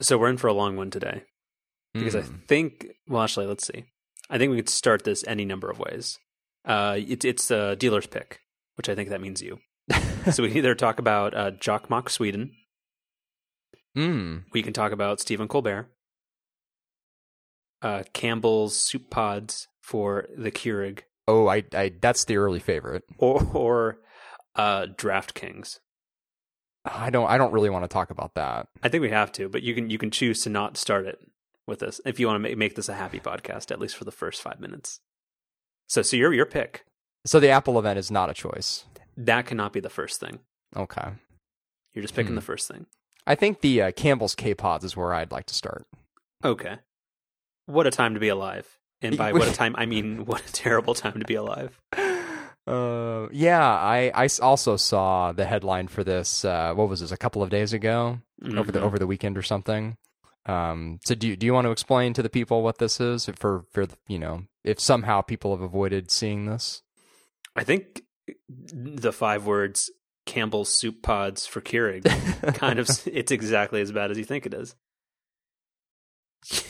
So we're in for a long one today because I Mm. think. Well, actually, let's see. I think we could start this any number of ways. Uh, it's it's a dealer's pick, which I think that means you. so we can either talk about uh, Jokkmokk Sweden. Mm. We can talk about Stephen Colbert. Uh, Campbell's soup pods for the Keurig, Oh, I, I that's the early favorite. or or uh, DraftKings. I don't I don't really want to talk about that. I think we have to, but you can you can choose to not start it with us if you want to make, make this a happy podcast, at least for the first five minutes. So, so your your pick So the Apple event is not a choice. that cannot be the first thing. Okay. You're just picking Hmm. the first thing. I think the uh, Campbell's K Pods is where I'd like to start. Okay. What a time to be alive. And by what a time, I mean what a terrible time to be alive. Uh, yeah, I, I also saw the headline for this. Uh, what was this? A couple of days ago, over the Mhm. over the weekend or something. Um, so do you, do you want to explain to the people what this is for for you know if somehow people have avoided seeing this? I think the five words Campbell's soup pods for Keurig kind of it's exactly as bad as you think it is.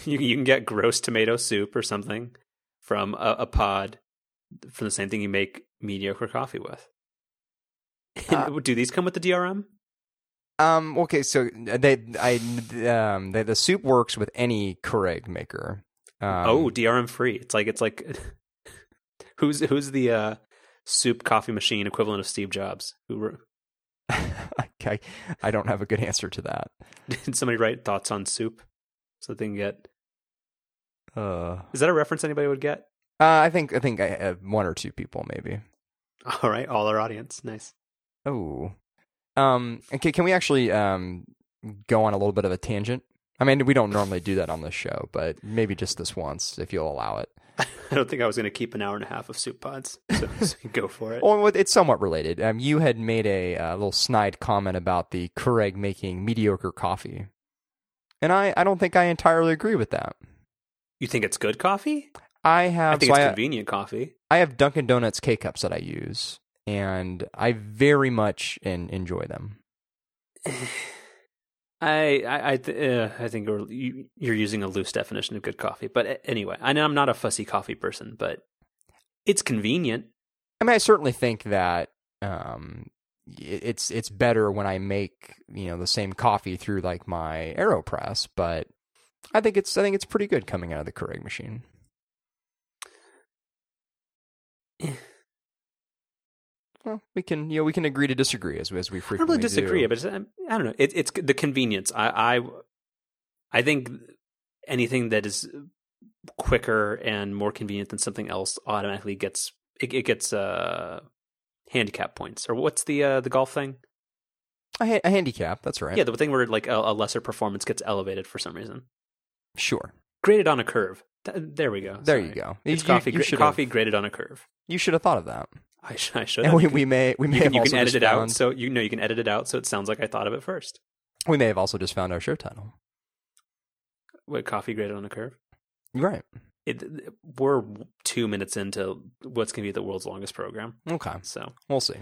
You you can get gross tomato soup or something from a, a pod from the same thing you make mediocre coffee with. Uh, Do these come with the DRM? Um. Okay. So they, I, um, they, the soup works with any Keurig maker. Um, oh, DRM free. It's like it's like who's who's the uh, soup coffee machine equivalent of Steve Jobs? Who wrote- okay. I don't have a good answer to that. did somebody write thoughts on soup so they can get? Uh, Is that a reference anybody would get? Uh, I think I think I have one or two people maybe. All right, all our audience, nice. Oh. Um. Okay. Can we actually um go on a little bit of a tangent? I mean, we don't normally do that on this show, but maybe just this once, if you'll allow it. I don't think I was going to keep an hour and a half of soup pods, so, so go for it. Well, it's somewhat related. Um, you had made a uh, little snide comment about the Keurig making mediocre coffee, and I, I don't think I entirely agree with that. You think it's good coffee? I have I think so it's I, convenient coffee. I have Dunkin' Donuts K cups that I use, and I very much in, enjoy them. I I I, th- uh, I think you're, you- you're using a loose definition of good coffee, but anyway, I know I'm not a fussy coffee person, but it's convenient. I mean, I certainly think that um, it's it's better when I make you know the same coffee through like my Aeropress, but I think it's I think it's pretty good coming out of the Keurig machine. Well, we can you know we can agree to disagree as as we I don't really disagree, do. but I don't know. It, it's the convenience. I, I I think anything that is quicker and more convenient than something else automatically gets it, it gets uh handicap points or what's the uh the golf thing? a, ha- a handicap. That's right. Yeah, the thing where like a, a lesser performance gets elevated for some reason. sure. Graded on a curve. Th- there we go. There Sorry. you go. It's You- coffee. you gra- coffee graded on a curve. You should have thought of that. I, sh- I should. And have. we, we may we may you can, have you also can edit just it out, so you know you can edit it out, so it sounds like I thought of it first. we may have also just found our show title. What coffee graded on a curve? Right. It, we're two minutes into what's going to be the world's longest program. Okay. So We'll see.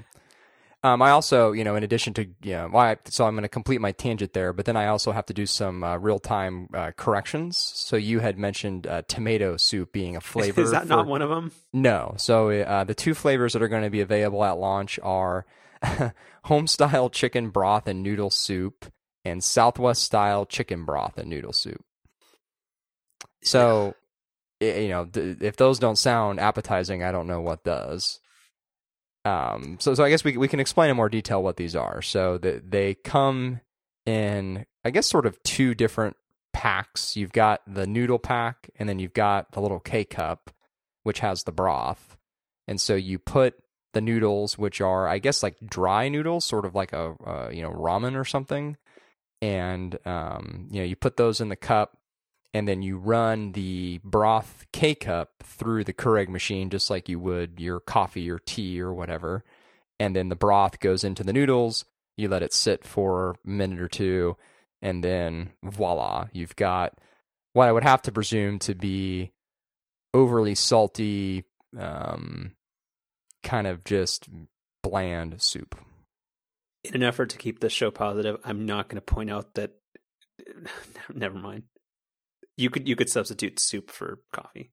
Um, I also, you know, in addition to, you know, well, I, so I'm going to complete my tangent there, but then I also have to do some uh, real time uh, corrections. So you had mentioned uh, tomato soup being a flavor. is that for- not one of them? No. So uh, the two flavors that are going to be available at launch are home style chicken broth and noodle soup and Southwest style chicken broth and noodle soup. So, i- you know, th- if those don't sound appetizing, I don't know what does. Um, so, so I guess we we can explain in more detail what these are. So that they come in, I guess, sort of two different packs. You've got the noodle pack, and then you've got the little K cup, which has the broth. And so you put the noodles, which are, I guess, like dry noodles, sort of like a you know ramen or something, and um, you know you put those in the cup, and then you run the broth K cup through the Keurig machine, just like you would your coffee or tea or whatever, and then the broth goes into the noodles. You let it sit for a minute or two, and then voila, you've got what I would have to presume to be overly salty, um, kind of just bland soup. In an effort to keep this show positive, I'm not going to point out that Never mind. You could you could substitute soup for coffee,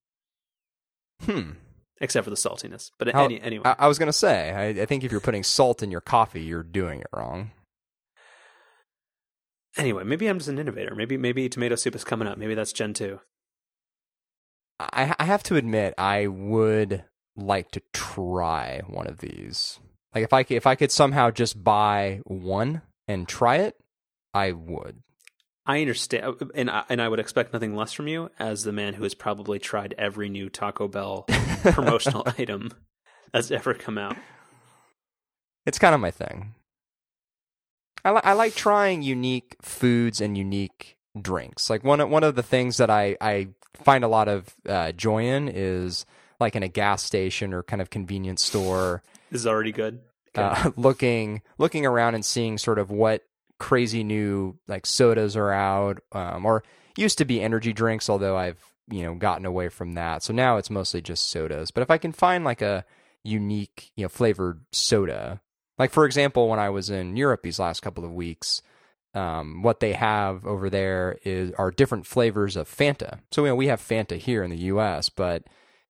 Hmm. except for the saltiness. But How- any, anyway, I, I was gonna say, I, I think if you're putting salt in your coffee, you're doing it wrong. anyway, maybe I'm just an innovator. Maybe maybe tomato soup is coming up. Maybe that's Gen two. I, I have to admit, I would like to try one of these. Like if I could, if I could somehow just buy one and try it, I would. I understand, and I, and I would expect nothing less from you as the man who has probably tried every new Taco Bell promotional item that's ever come out. It's kind of my thing. I, li- I like trying unique foods and unique drinks. Like one of, one of the things that I, I find a lot of uh, joy in is like in a gas station or kind of convenience store, This is already good. Okay. uh, looking looking around and seeing sort of what crazy new like sodas are out, um, or used to be energy drinks. Although I've you know gotten away from that, so now it's mostly just sodas. But if I can find like a unique you know flavored soda, like for example, when I was in Europe these last couple of weeks. Um, what they have over there is are different flavors of Fanta. So you know, we have Fanta here in the U.S., but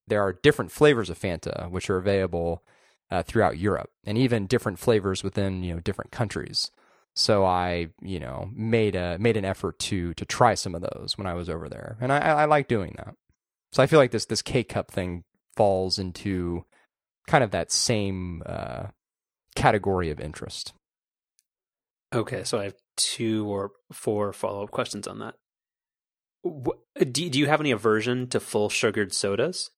there are different flavors of Fanta which are available uh, throughout Europe, and even different flavors within you know different countries. So I you know made a made an effort to to try some of those when I was over there, and I, I, like doing that. So I feel like this this K cup thing falls into kind of that same uh, category of interest. Okay, so I have two or four follow up questions on that. Do do you have any aversion to full sugared sodas?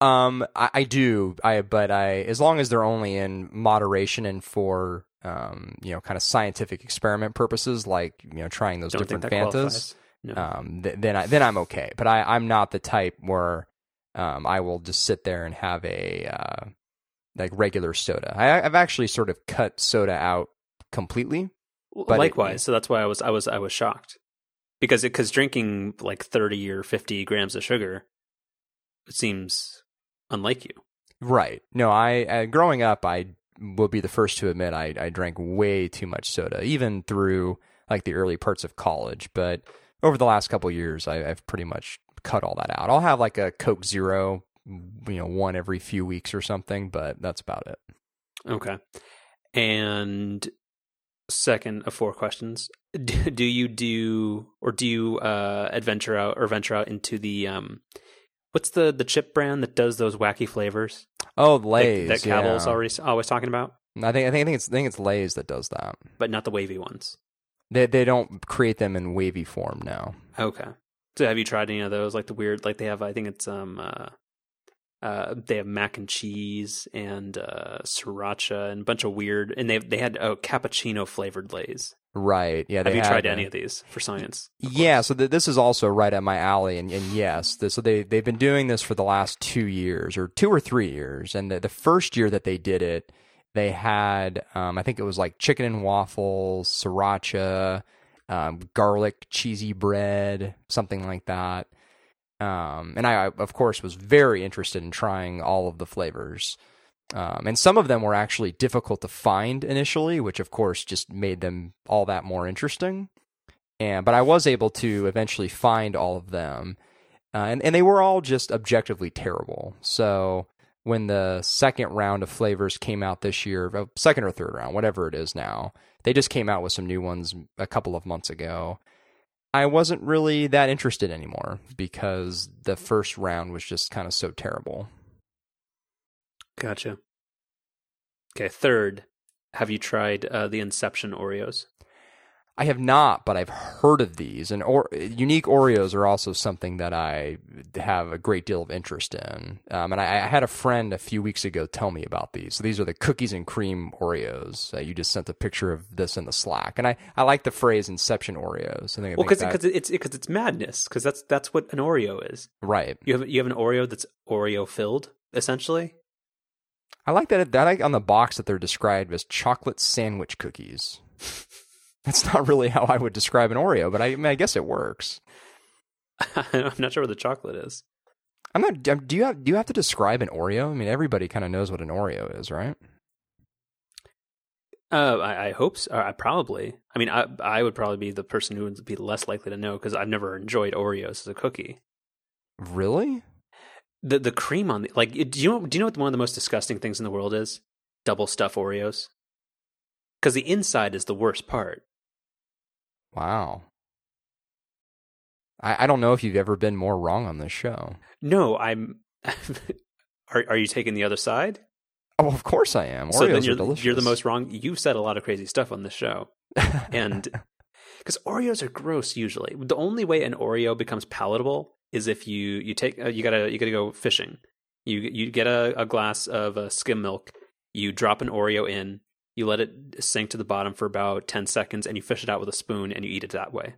Um, I, I do. I but I as long as they're only in moderation and for um, you know, kind of scientific experiment purposes, like you know, trying those Don't different Fantas. No. Um, th- then I then I'm okay. But I I'm not the type where um I will just sit there and have a uh like regular soda. I I've actually sort of cut soda out completely. but it- Likewise, so that's why I was I was I was shocked because because drinking like thirty or fifty grams of sugar it seems unlike you. Right. No, I uh, growing up, I will be the first to admit I I drank way too much soda, even through like the early parts of college. But over the last couple years, I, I've pretty much cut all that out. I'll have like a Coke Zero, you know, one every few weeks or something, but that's about it. Okay, and second of four questions: do, do you do or do you uh, adventure out or venture out into the um, what's the the chip brand that does those wacky flavors Oh, that- Lay's. that, Cavill's yeah. always always talking about, I think I think I think it's I think it's Lay's that does that. but not the wavy ones? They they don't create them in wavy form now. Okay. So have you tried any of those? Like the weird, like they have. I think it's um, uh, uh, they have mac and cheese and uh, sriracha and a bunch of weird. And they they had oh, cappuccino flavored lays. Right. Yeah. Have you tried uh, any of these for science? Yeah, so th- this is also right at my alley, and, and yes, th- so they they've been doing this for the last two years or two or three years, and the, the first year that they did it, they had um, I think it was like chicken and waffles, sriracha, um, garlic cheesy bread, something like that. Um, and I, of course, was very interested in trying all of the flavors. Um, and some of them were actually difficult to find initially, which of course just made them all that more interesting. And but I was able to eventually find all of them, uh, and and they were all just objectively terrible. So when the second round of flavors came out this year, uh, second or third round, whatever it is now, they just came out with some new ones a couple of months ago. I wasn't really that interested anymore because the first round was just kind of so terrible. Gotcha. Okay. Third, have you tried uh, the Inception Oreos? I have not, but I've heard of these. And or, unique Oreos are also something that I have a great deal of interest in. Um, and I, I had a friend a few weeks ago tell me about these. So these are the cookies and cream Oreos. Uh, you just sent a picture of this in the Slack, and I, I like the phrase "Inception Oreos." I think, Well, because that- it's because it's madness. Because that's that's what an Oreo is. right. You have you have an Oreo that's Oreo filled, essentially. I like that. I like on the box that they're described as chocolate sandwich cookies. That's not really how I would describe an Oreo, but I, I, mean, I guess it works. I'm not sure what the chocolate is. I'm not. Do you have? Do you have to describe an Oreo? I mean, everybody kind of knows what an Oreo is, right? Uh, I, I hope so. I probably. I mean, I I would probably be the person who would be less likely to know because I've never enjoyed Oreos as a cookie. Really? The the cream on the like. Do you know? Do you know what one of the most disgusting things in the world is? Double stuff Oreos. Because the inside is the worst part. Wow. I, I don't know if you've ever been more wrong on this show. No, I'm. are are you taking the other side? Oh, of course I am. Oreos so then are you're delicious. you're the most wrong. You've said a lot of crazy stuff on this show, and because Oreos are gross usually. The only way an Oreo becomes palatable is if you you take uh, you gotta you gotta go fishing. You you get a, a glass of uh, skim milk. You drop an Oreo in. You let it sink to the bottom for about ten seconds, and you fish it out with a spoon, and you eat it that way.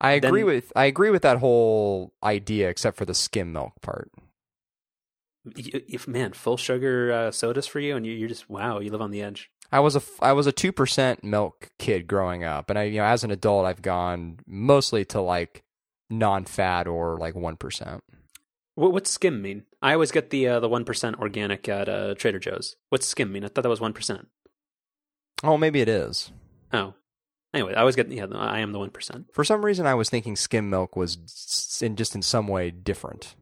I agree then- with I agree with that whole idea, except for the skim milk part. If man, full sugar uh, sodas for you, and you, you're just wow, you live on the edge. I was a I was a two percent milk kid growing up, and I you know as an adult I've gone mostly to like non fat or like one percent. What, what's skim mean? I always get the uh, the one percent organic at uh, Trader Joe's. What's skim mean? I thought that was one percent. Oh, maybe it is. Oh, anyway, I always get yeah. I am the one percent. For some reason, I was thinking skim milk was in just in some way different.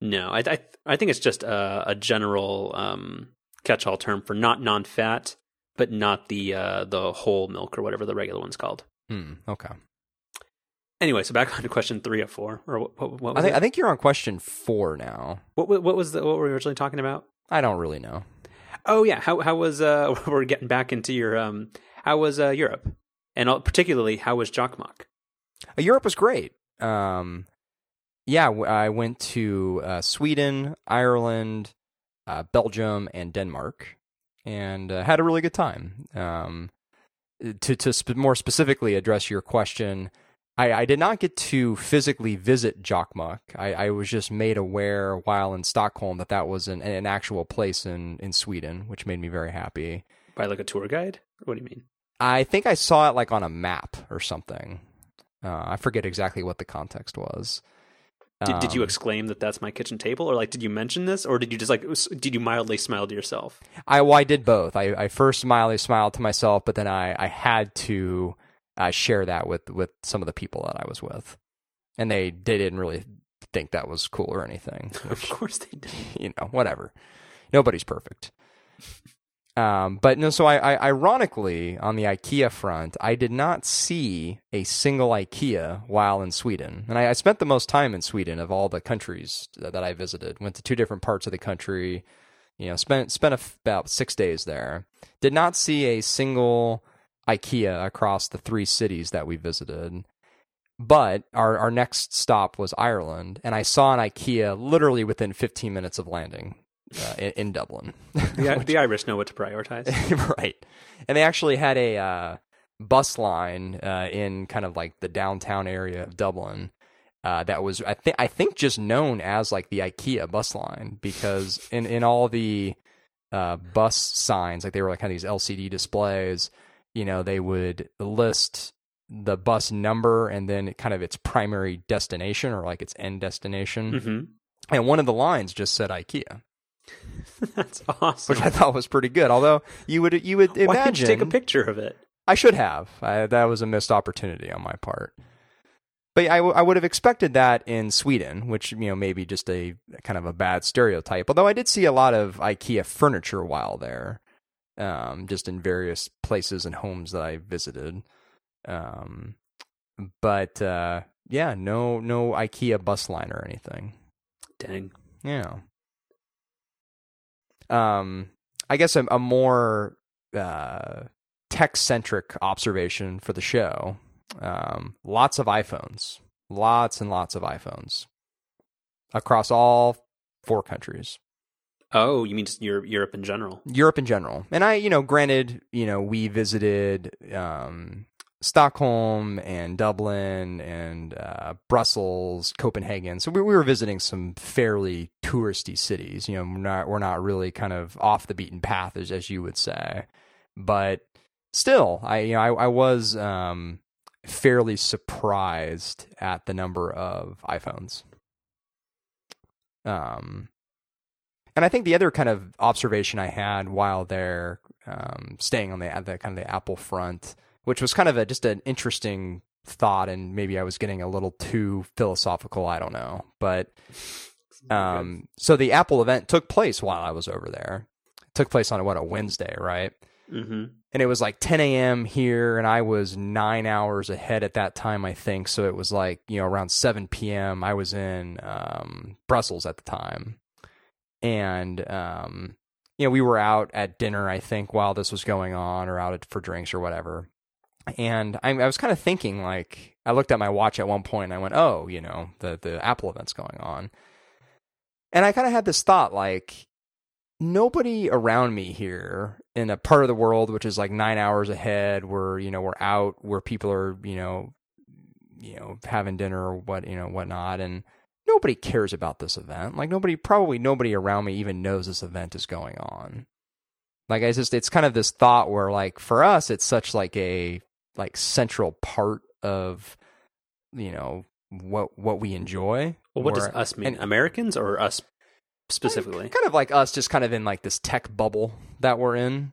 No, I I, I think it's just a, a general um, catch-all term for not non-fat, but not the uh, the whole milk or whatever the regular one's called. Hmm. Okay. Anyway, so back on to question three of four, or what? What, what I think it? I think you're on question four now. what, what what was the what were we originally talking about? I don't really know. Oh yeah, how how was uh we're getting back into your um how was uh Europe and all, particularly how was Jokkmokk? Uh, Europe was great. Um, yeah, I went to uh, Sweden, Ireland, uh, Belgium, and Denmark, and uh, had a really good time. Um, to to sp- more specifically address your question, I, I did not get to physically visit Jokkmokk. I, I was just made aware while in Stockholm that that was an, an actual place in, in Sweden, which made me very happy. By like a tour guide? What do you mean? I think I saw it like on a map or something. Uh, I forget exactly what the context was. Did, did you Um, exclaim that that's my kitchen table, or like did you mention this, or did you just like did you mildly smile to yourself? I well, I did both. I, I first mildly smiled to myself, but then I, I had to uh, share that with, with some of the people that I was with, and they they didn't really think that was cool or anything. of course they did. you know, whatever. Nobody's perfect. Um, but no, so I, I ironically on the IKEA front, I did not see a single IKEA while in Sweden, and I, I spent the most time in Sweden of all the countries that, that I visited. Went to two different parts of the country. You know, spent spent f about six days there. Did not see a single IKEA across the three cities that we visited. But our, our next stop was Ireland, and I saw an IKEA literally within 15 minutes of landing uh, in, in Dublin. The, the Irish know what to prioritize. right. And they actually had a uh, bus line uh, in kind of like the downtown area of Dublin uh, that was, I think, I think just known as like the IKEA bus line because in in all the uh, bus signs, like they were like kind of these LCD displays, you know, they would list the bus number and then kind of its primary destination or like its end destination. hmm And one of the lines just said IKEA, That's awesome. which I thought was pretty good. Although you would you would imagine Why you take a picture of it? I should have. I, that was a missed opportunity on my part. But I, w- I would have expected that in Sweden, which you know maybe just a kind of a bad stereotype. Although I did see a lot of IKEA furniture while there, um, just in various places and homes that I visited. Um, but uh, yeah, no no IKEA bus line or anything. Dang. Yeah. Um, I guess a, a more uh, tech centric observation for the show. Um, lots of iPhones, lots and lots of iPhones across all four countries. Oh, you mean just Europe, Europe in general? Europe in general. And I, you know, granted, you know, we visited um, Stockholm and Dublin and uh, Brussels, Copenhagen. So we, we were visiting some fairly touristy cities. You know, we're not we're not really kind of off the beaten path, as as you would say. But still, I you know I, I was um, fairly surprised at the number of iPhones. Um, and I think the other kind of observation I had while there um, staying on the, the kind of the Apple front, which was kind of a just an interesting thought, and maybe I was getting a little too philosophical. I don't know, but um, so the Apple event took place while I was over there. It took place on what a Wednesday, right? Mm-hmm. And it was like 10 a.m. here, and I was nine hours ahead at that time, I think. So it was like you know around 7 p.m. I was in um, Brussels at the time, and um, you know we were out at dinner, I think, while this was going on, or out for drinks or whatever. And I, I was kind of thinking, like, I looked at my watch at one point, and I went, "Oh, you know, the the Apple event's going on." And I kind of had this thought like, nobody around me here in a part of the world which is like nine hours ahead, where, you know, we're out, where people are, you know, you know, having dinner or what, you know, whatnot. And nobody cares about this event. Like nobody, probably nobody around me even knows this event is going on. Like I just, it's kind of this thought where like for us, it's such like a, like central part of, you know, what, what we enjoy Well, what does us mean? and- Americans or us specifically? kind of like us just kind of in like this tech bubble that we're in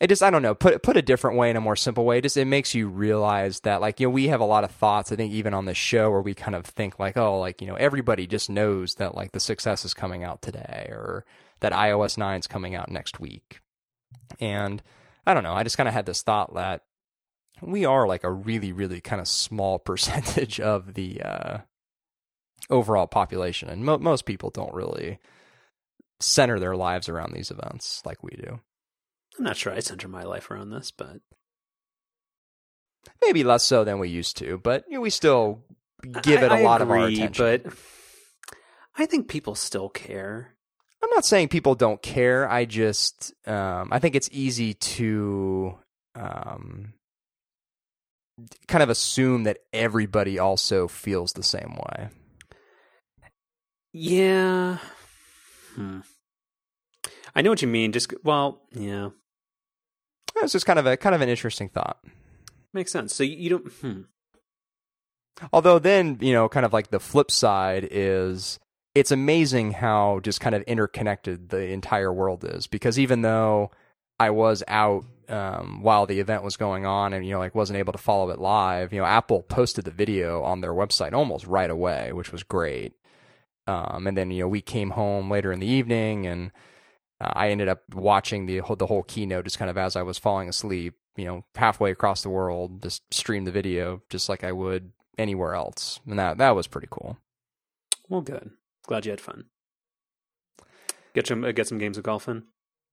it just i don't know put put a different way in a more simple way. Just it makes you realize that like you know we have a lot of thoughts i think even on this show where we kind of think like oh like you know everybody just knows that like the 6s is coming out today or that ios 9 is coming out next week. And i don't know i just kind of had this thought that we are like a really really kind of small percentage of the uh overall population and mo- most people don't really center their lives around these events like we do I'm not sure I center my life around this, but maybe less so than we used to but you know, we still give I- it a lot of our attention But I think people still care. i'm not saying people don't care i just um, i think it's easy to um, kind of assume that everybody also feels the same way Yeah. Hmm. I know what you mean. Just well, yeah, it's just kind of a kind of an interesting thought makes sense. So you, you don't. Hmm. Although then, you know, kind of like the flip side is it's amazing how just kind of interconnected the entire world is because even though I was out um, while the event was going on and you know like wasn't able to follow it live, you know, Apple posted the video on their website almost right away, which was great. Um, and then you know we came home later in the evening and uh, I ended up watching the whole, the whole keynote just kind of as I was falling asleep, you know, halfway across the world, just stream the video just like I would anywhere else, and that that was pretty cool. Well, good. Glad you had fun. Get some uh, get some games of golf in.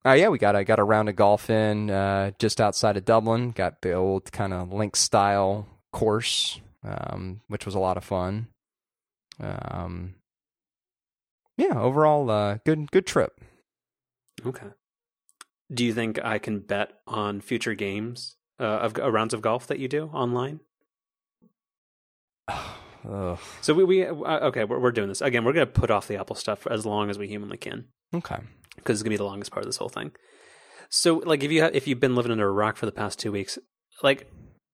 Uh, yeah, we got I got a round of golf in uh, just outside of Dublin. Got the old kind of link style course, um, which was a lot of fun. Um, yeah, overall, uh, good good trip. Okay. Do you think I can bet on future games uh, of uh, rounds of golf that you do online? Ugh. So we, we uh, okay, we're, we're doing this again. We're gonna put off the Apple stuff for as long as we humanly can Okay. because it's gonna be the longest part of this whole thing. So, like, if you ha- if you've been living under a rock for the past two weeks, like,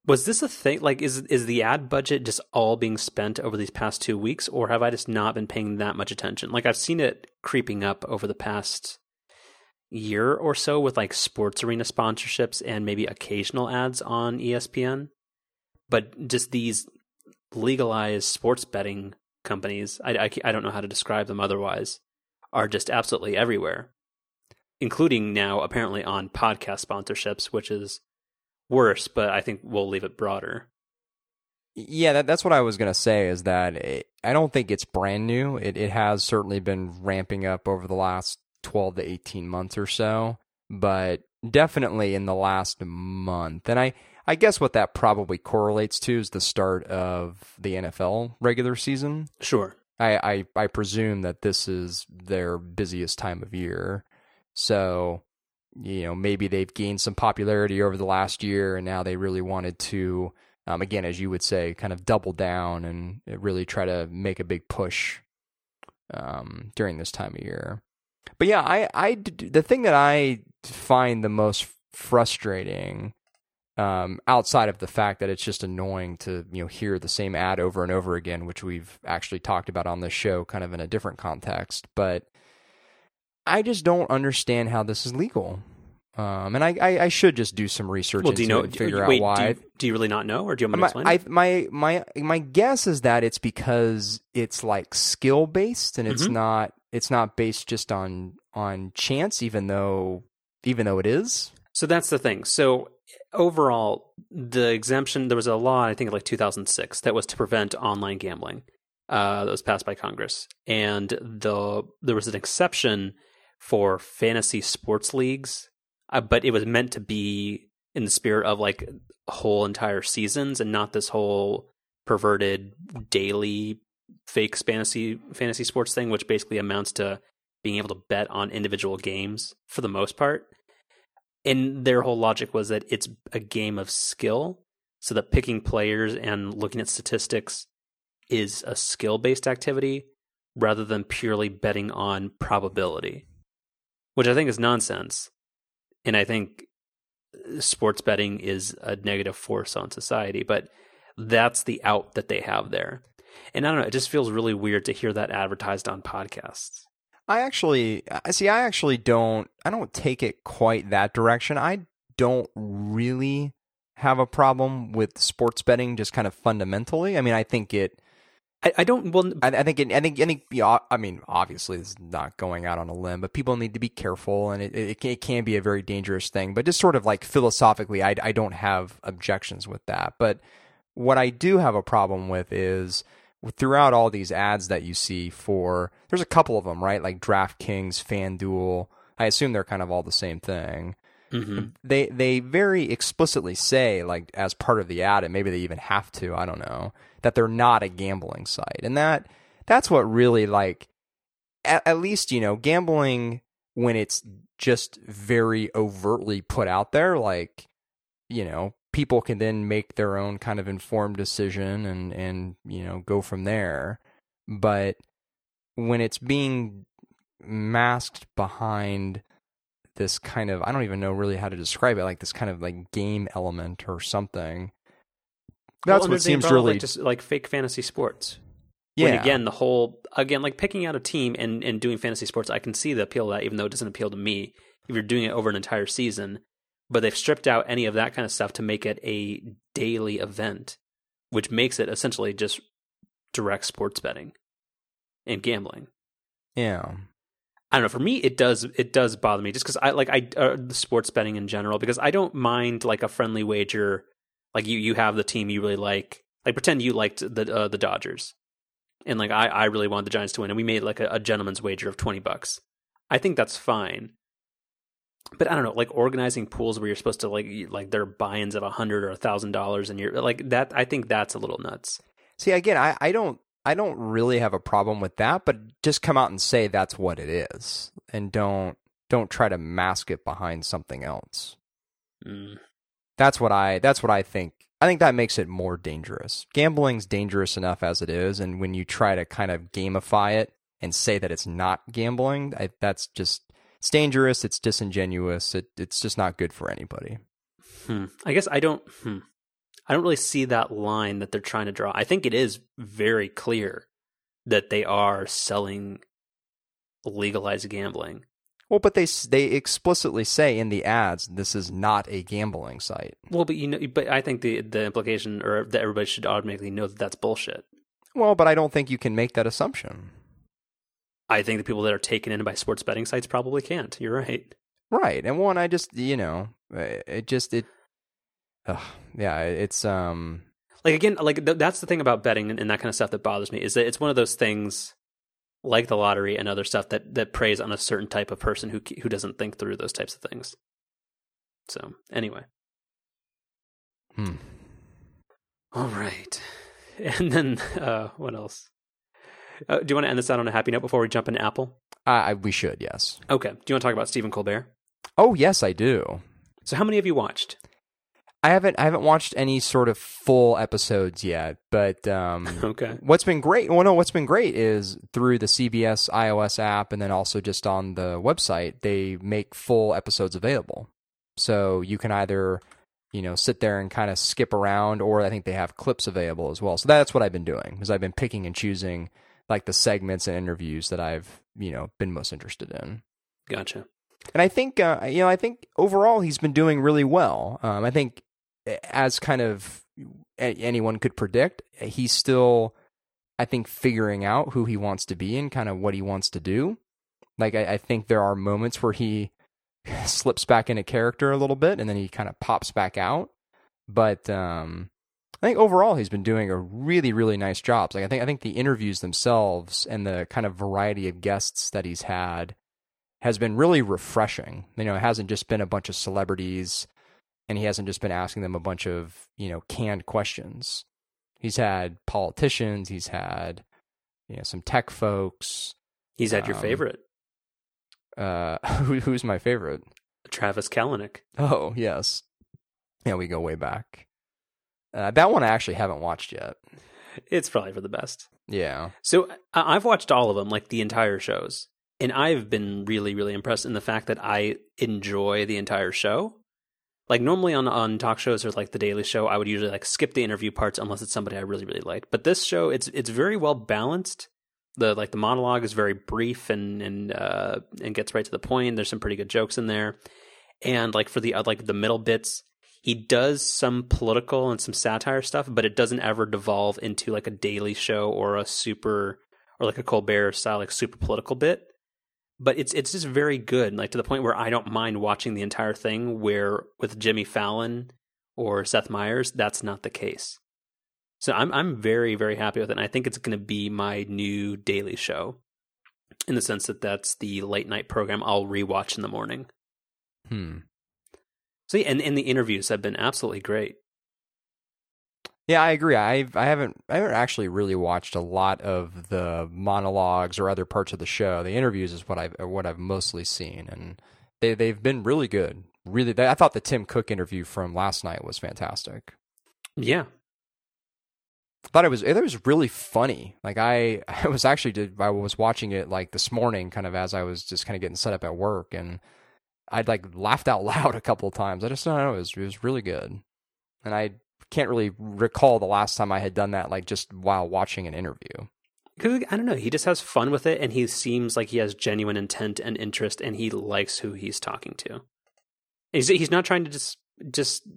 was this a thing? Like, is is the ad budget just all being spent over these past two weeks, or have I just not been paying that much attention? Like, I've seen it creeping up over the past year or so with like sports arena sponsorships and maybe occasional ads on ESPN, but just these legalized sports betting companies, I, I, I don't know how to describe them otherwise, are just absolutely everywhere, including now apparently on podcast sponsorships, which is worse, but I think we'll leave it broader. Yeah, that, that's what I was gonna say. Is that it, I don't think it's brand new. It it has certainly been ramping up over the last twelve to eighteen months or so, but definitely in the last month. And I I guess what that probably correlates to is the start of the NFL regular season. Sure. I, I, I presume that this is their busiest time of year. So, you know, maybe they've gained some popularity over the last year and now they really wanted to, um, again, as you would say, kind of double down and really try to make a big push um, during this time of year. But yeah, I, I, the thing that I find the most frustrating um, outside of the fact that it's just annoying to you know hear the same ad over and over again, which we've actually talked about on this show, kind of in a different context. But I just don't understand how this is legal. Um, and I, I, I should just do some research Well, do you know? and figure wait, out why. Do you, do you really not know, or do you want me to explain? I, my my my guess is that it's because it's like skill based and it's Mhm. not it's not based just on on chance even though even though it is So that's the thing. So overall, the exemption there was a law I think like 2006 that was to prevent online gambling. Uh, that was passed by Congress, and the there was an exception for fantasy sports leagues, uh, but it was meant to be in the spirit of like whole entire seasons and not this whole perverted daily fake fantasy fantasy sports thing, which basically amounts to being able to bet on individual games for the most part. And their whole logic was that it's a game of skill. So that picking players and looking at statistics is a skill based activity rather than purely betting on probability which i think is nonsense. And i think sports betting is a negative force on society but that's the out that they have there and i don't know it just feels really weird to hear that advertised on podcasts I actually I see I actually don't I don't take it quite that direction. I don't really have a problem with sports betting just kind of fundamentally. I mean, I think it i, I don't well I, I think it, I think I think I mean, obviously this is not going out on a limb, but people need to be careful and it it, can, it can be a very dangerous thing, but just sort of like philosophically I I don't have objections with that. But what I do have a problem with is throughout all these ads that you see for there's a couple of them right like DraftKings, FanDuel. I assume they're kind of all the same thing. mhm. They they very explicitly say like as part of the ad, and maybe they even have to. I don't know that they're not a gambling site, and that that's what really like at, at least you know gambling when it's just very overtly put out there like you know people can then make their own kind of informed decision and and you know go from there but when it's being masked behind this kind of I don't even know really how to describe it like this kind of like game element or something that's Well, what there's seems really like, just like fake fantasy sports. yeah When again, the whole again like picking out a team and and doing fantasy sports, I can see the appeal of that, even though it doesn't appeal to me. If you're doing it over an entire season, but they've stripped out any of that kind of stuff to make it a daily event, which makes it essentially just direct sports betting and gambling. yeah I don't know. For me, it does it does bother me just because I like I uh, the sports betting in general because I don't mind like a friendly wager. Like you, you have the team you really like. Like pretend you liked the uh, the Dodgers, and like I, I really wanted the Giants to win, and we made like a, a gentleman's wager of twenty bucks. I think that's fine. But I don't know, like organizing pools where you're supposed to like like there are buy-ins of a hundred or a thousand dollars, and you're like that. I think that's a little nuts. See, again, I, I don't I don't really have a problem with that, but just come out and say that's what it is, and don't don't try to mask it behind something else. Mm. That's what I that's what I think. I think that makes it more dangerous. Gambling's dangerous enough as it is, and when you try to kind of gamify it and say that it's not gambling, I, that's just it's dangerous. It's disingenuous. It, it's just not good for anybody. Hmm. I guess I don't. Hmm. I don't really see that line that they're trying to draw. I think it is very clear that they are selling legalized gambling. Well, but they they explicitly say in the ads this is not a gambling site. Well, but you know, but I think the the implication, or that everybody should automatically know that that's bullshit. Well, but I don't think you can make that assumption. I think the people that are taken in by sports betting sites probably can't. You're right. Right. And one, I just, you know, uh, it just, it, ugh, yeah, it's, um, Like again, like th- that's the thing about betting and, and that kind of stuff that bothers me is that it's one of those things, like the lottery and other stuff that that preys on a certain type of person who who doesn't think through those types of things. So anyway. hmm. All right. And then uh, what else? Uh, do you want to end this out on a happy note before we jump into Apple? I, we should, yes. Okay. Do you want to talk about Stephen Colbert? Oh, yes, I do. So how many have you watched? I haven't, I haven't watched any sort of full episodes yet, but, um, Okay. what's been great, well, no, what's been great is through the CBS iOS app and then also just on the website, they make full episodes available. So you can either, you know, sit there and kind of skip around, or I think they have clips available as well. So that's what I've been doing, because I've been picking and choosing like the segments and interviews that I've, you know, been most interested in. Gotcha. And I think uh, you know, I think overall he's been doing really well. Um, I think as kind of anyone could predict, he's still, I think, figuring out who he wants to be and kind of what he wants to do. Like I, I think there are moments where he slips back into character a little bit and then he kind of pops back out. But um, I think overall he's been doing a really, really nice job. Like I think I think the interviews themselves and the kind of variety of guests that he's had has been really refreshing. You know, it hasn't just been a bunch of celebrities and he hasn't just been asking them a bunch of, you know, canned questions. He's had politicians, he's had you know some tech folks. He's had um, your favorite. Uh who, who's my favorite? Travis Kalanick. Oh, yes. Yeah, we go way back. Uh, that one I actually haven't watched yet. It's probably for the best. Yeah. So I've watched all of them, like the entire shows and I've been really, really impressed in the fact that I enjoy the entire show. Like normally on on talk shows or like the Daily Show, I would usually like skip the interview parts unless it's somebody I really, really like. But this show, it's it's very well balanced. The like the monologue is very brief and and uh, and gets right to the point. There's some pretty good jokes in there, and like for the uh, like the middle bits, he does some political and some satire stuff, but it doesn't ever devolve into like a Daily Show or a super or like a Colbert style like super political bit but it's it's just very good, like to the point where I don't mind watching the entire thing. Where with Jimmy Fallon or Seth Meyers, that's not the case. So I'm I'm very very happy with it. And I think it's going to be my new daily show, in the sense that that's the late night program I'll rewatch in the morning. Hmm. Yeah, and and the interviews have been absolutely great. Yeah, I agree. I've I haven't I haven't actually really watched a lot of the monologues or other parts of the show. The interviews is what I've what I've mostly seen, and they they've been really good. Really, I thought the Tim Cook interview from last night was fantastic. Yeah, I thought it was it was really funny. Like I I was actually did I was watching it like this morning, kind of as I was just kind of getting set up at work, and I'd like laughed out loud a couple times. I just don't know. It was it was really good, and I can't really recall the last time I had done that, like just while watching an interview. Because I don't know, he just has fun with it, and he seems like he has genuine intent and interest, and he likes who he's talking to. He's he's not trying to just just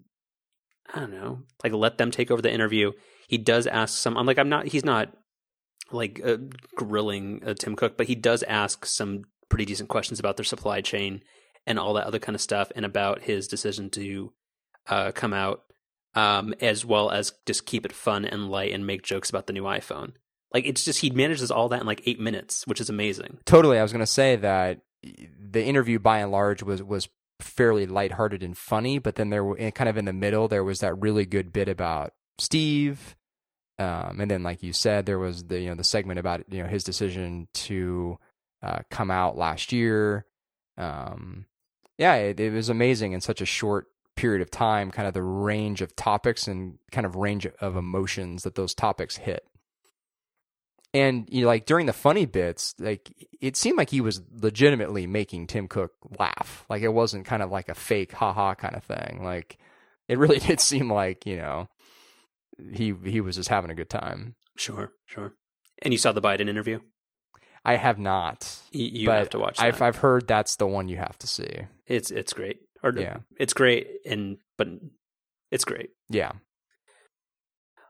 I don't know, like let them take over the interview. He does ask some. I'm like I'm not. He's not like uh, grilling uh, Tim Cook, but he does ask some pretty decent questions about their supply chain and all that other kind of stuff, and about his decision to uh, come out um, as well as just keep it fun and light and make jokes about the new iPhone. Like it's just he manages all that in like eight minutes, which is amazing. Totally, I was going to say that the interview by and large was was fairly lighthearted and funny, but then there were kind of in the middle there was that really good bit about Steve, um, and then like you said, there was the you know the segment about you know his decision to uh, come out last year. Um, yeah, it, it was amazing in such a short period of time, kind of the range of topics and kind of range of emotions that those topics hit. And you know, like during the funny bits, like it seemed like he was legitimately making Tim Cook laugh. Like it wasn't kind of like a fake haha kind of thing. Like it really did seem like, you know, he he was just having a good time. Sure, sure. And you saw the Biden interview? I have not. You, you have to watch. That. I've I've heard that's the one you have to see. It's it's great. Or yeah. it's great and but it's great. Yeah.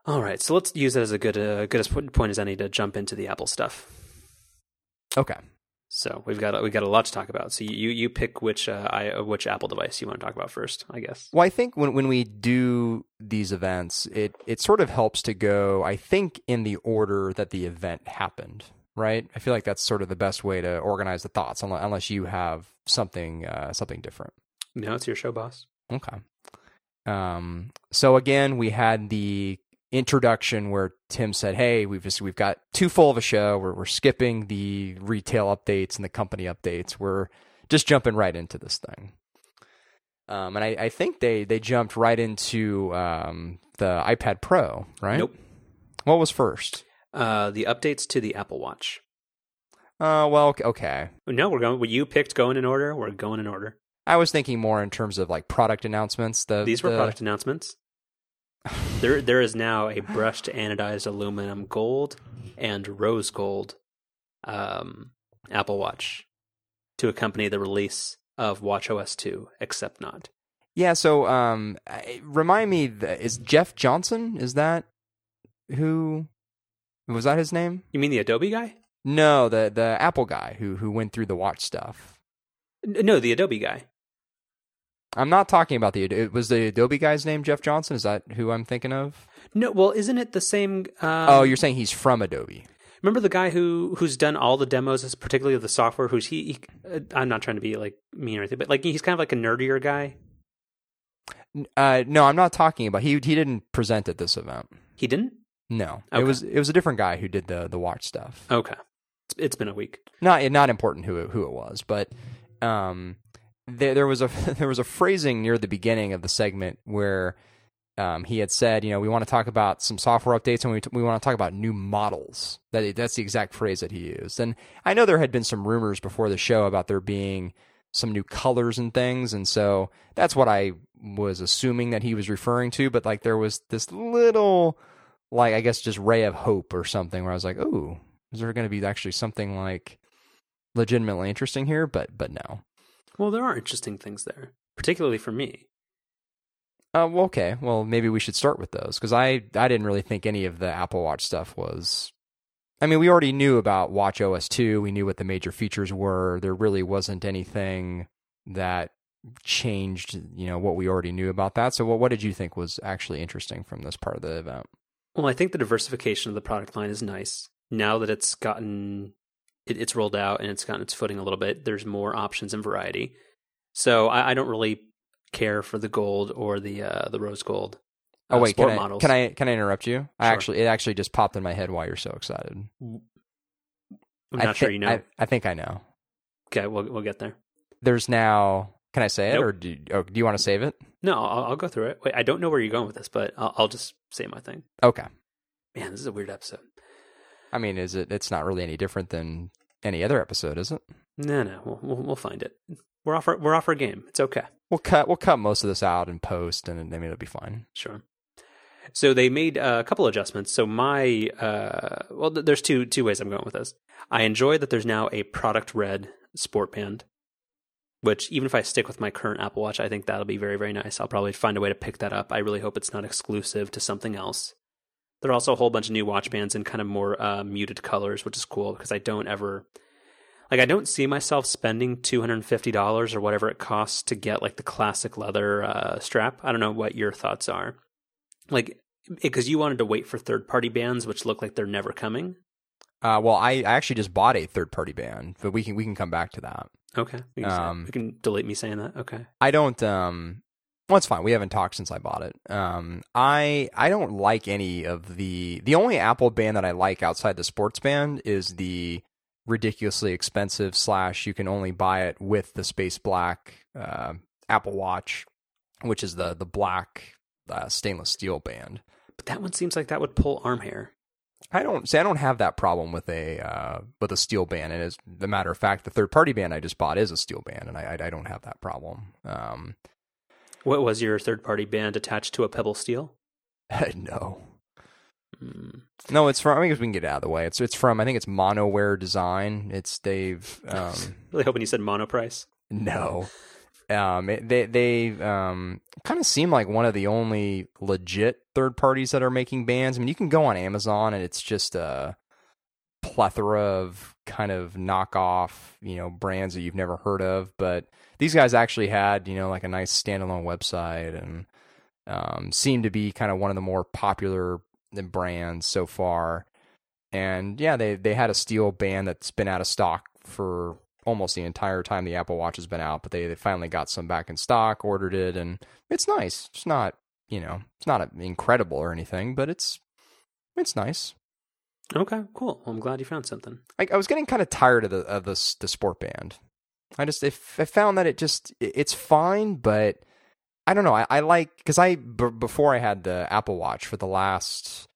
All right, so let's use it as a good uh, good point as any to jump into the Apple stuff. Okay. So we've got we got a lot to talk about. So you you pick which uh, I, uh, which Apple device you want to talk about first, I guess. Well, I think when when we do these events, it it sort of helps to go. I think in the order that the event happened, right? I feel like that's sort of the best way to organize the thoughts, unless, you have something uh, something different. No, it's your show, boss. Okay. Um, so again, we had the introduction where Tim said, "Hey, we've just we've got too full of a show. We're we're skipping the retail updates and the company updates. We're just jumping right into this thing." Um, and I, I think they they jumped right into um, the iPad Pro, right? Nope. What was first? Uh, the updates to the Apple Watch. Uh, well, okay. No, we're going. You picked going in order. We're going in order. I was thinking more in terms of like product announcements. The these were the... product announcements. there, there is now a brushed anodized aluminum gold and rose gold um, Apple Watch to accompany the release of WatchOS 2, except not. Yeah. So, um, remind me, is Jeff Johnson? Is that who? Was that his name? You mean the Adobe guy? No, the the Apple guy who who went through the watch stuff. No, the Adobe guy. I'm not talking about the. It was the Adobe guy's name Jeff Johnson. Is that who I'm thinking of? No, well, isn't it the same? Um, oh, you're saying he's from Adobe. remember the guy who who's done all the demos, particularly of the software. Who's he? he uh, I'm not trying to be like mean or anything, but like he's kind of like a nerdier guy. Uh, no, I'm not talking about. He he didn't present at this event. He didn't. No, Okay. it was it was a different guy who did the the watch stuff. Okay, it's, it's been a week. Not not important who it, who it was, but um, there there was a there was a phrasing near the beginning of the segment where um, he had said, you know, we want to talk about some software updates and we we want to talk about new models. That that's the exact phrase that he used. And I know there had been some rumors before the show about there being some new colors and things, and so that's what I was assuming that he was referring to. But like there was this little, like I guess just ray of hope or something where I was like, oh, is there going to be actually something like legitimately interesting here? But but no. Well, there are interesting things there, particularly for me. Uh, well, okay. Well, maybe we should start with those because I I didn't really think any of the Apple Watch stuff was. I mean, we already knew about Watch OS two. We knew what the major features were. There really wasn't anything that changed. You know what we already knew about that. So, what what did you think was actually interesting from this part of the event? Well, I think the diversification of the product line is nice. Now that it's gotten it, it's rolled out and it's gotten its footing a little bit, there's more options and variety. So I, I don't really care for the gold or the uh, the rose gold. Oh uh, wait, can I, models. can I can I interrupt you? I actually it actually just popped in my head why you're so excited. I'm not sure you know. I, I think I know. okay, we'll we'll get there. There's now. Can I say it, or do you, oh, do you want to save it? No, I'll, I'll go through it. Wait, I don't know where you're going with this, but I'll, I'll just say my thing. Okay. Man, this is a weird episode. I mean, is it? It's not really any different than any other episode, is it? No, no, we'll we'll, we'll find it. We're off. Our, we're off our game. It's okay. We'll cut. We'll cut most of this out and post, and I mean it'll be fine. Sure. So they made a couple adjustments. So my uh, well, th- there's two two ways I'm going with this. I enjoy that there's now a product red sport band, which even if I stick with my current Apple Watch, I think that'll be very very nice. I'll probably find a way to pick that up. I really hope it's not exclusive to something else. There are also a whole bunch of new watch bands in kind of more uh, muted colors, which is cool because I don't ever like I don't see myself spending two hundred and fifty dollars or whatever it costs to get like the classic leather uh, strap. I don't know what your thoughts are, like because you wanted to wait for third party bands, which look like they're never coming. Uh, well, I, I actually just bought a third party band, but we can we can come back to that. Okay, we can, Um, we can delete me saying that. Okay, I don't. Um, well, it's fine. We haven't talked since I bought it. Um, I I don't like any of the the only Apple band that I like outside the sports band is the ridiculously expensive slash you can only buy it with the space black uh, Apple Watch, which is the the black uh, stainless steel band. but that one seems like that would pull arm hair. I don't say I don't have that problem with a uh, with a steel band, and as a matter of fact, the third party band I just bought is a steel band, and I I, I don't have that problem. Um, What was your third party band attached to a Pebble Steel? no, Mm. no, it's from. I guess we can get it out of the way. It's it's from. I think it's Monowear Design. It's Dave. Um, Really hoping you said monoprice. no, um, it, they they um kind of seem like one of the only legit third parties that are making bands. I mean, you can go on Amazon and it's just a plethora of kind of knockoff, you know, brands that you've never heard of. But these guys actually had, you know, like a nice standalone website and um, seemed to be kind of one of the more popular brands so far. And yeah, they they had a steel band that's been out of stock for almost the entire time the Apple Watch has been out, but they, they finally got some back in stock, ordered it, and it's nice. It's not, you know, it's not incredible or anything, but it's it's nice. Okay, cool. Well, I'm glad you found something. I, I was getting kind of tired of the of the the sport band. I just if I found that it just it's fine, but I don't know. I, I like because I b- before I had the Apple Watch for the last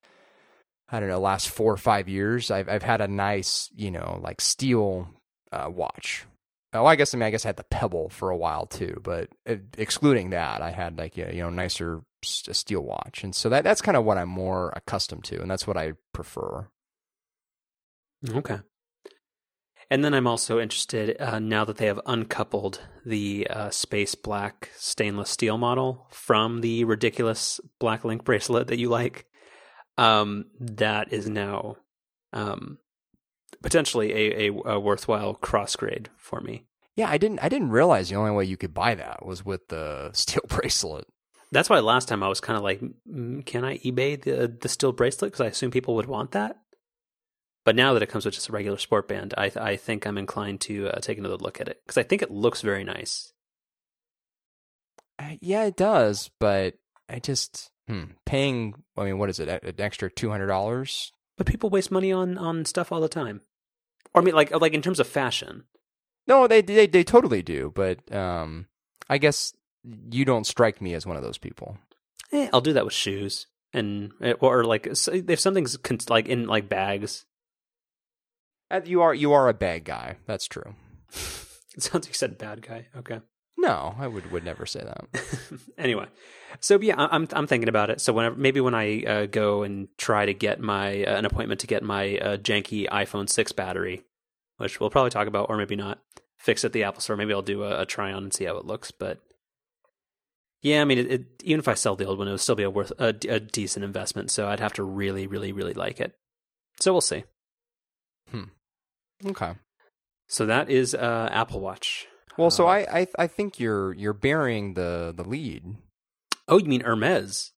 I don't know last four or five years, I've I've had a nice you know like steel uh, watch. Oh, I guess I mean I guess I had the Pebble for a while too, but uh, excluding that, I had like a, you know nicer steel watch, and so that that's kind of what I'm more accustomed to, and that's what I prefer. Okay. And then I'm also interested uh, now that they have uncoupled the uh, space black stainless steel model from the ridiculous black link bracelet that you like. Um, that is now um, potentially a, a, a worthwhile cross grade for me. Yeah, I didn't I didn't realize the only way you could buy that was with the steel bracelet. That's why last time I was kind of like, mm, can I eBay the the steel bracelet? Because I assume people would want that. But now that it comes with just a regular sport band, I I think I'm inclined to uh, take another look at it because I think it looks very nice. Uh, yeah, it does, but I just hmm, paying. I mean, what is it? An extra two hundred dollars? But people waste money on on stuff all the time. Or I mean, like like in terms of fashion. No, they they they totally do, but um, I guess you don't strike me as one of those people. Eh, I'll do that with shoes and eh, or like if something's like in like bags. Uh, you are you are a bad guy. That's true. it sounds like you said bad guy. Okay. No, I would would never say that. anyway, so yeah, I'm I'm thinking about it. So whenever maybe when I uh, go and try to get my uh, an appointment to get my uh, janky iPhone six battery, which we'll probably talk about, or maybe not, fix at the Apple Store. Maybe I'll do a, a try on and see how it looks. But yeah, I mean, it, it, even if I sell the old one, it would still be a worth a, a, decent investment. So I'd have to really, really, really like it. So we'll see. Hmm. Okay. So that is uh, Apple Watch. Well, so uh, I, I I think you're you're bearing the the lead. Oh, you mean Hermes?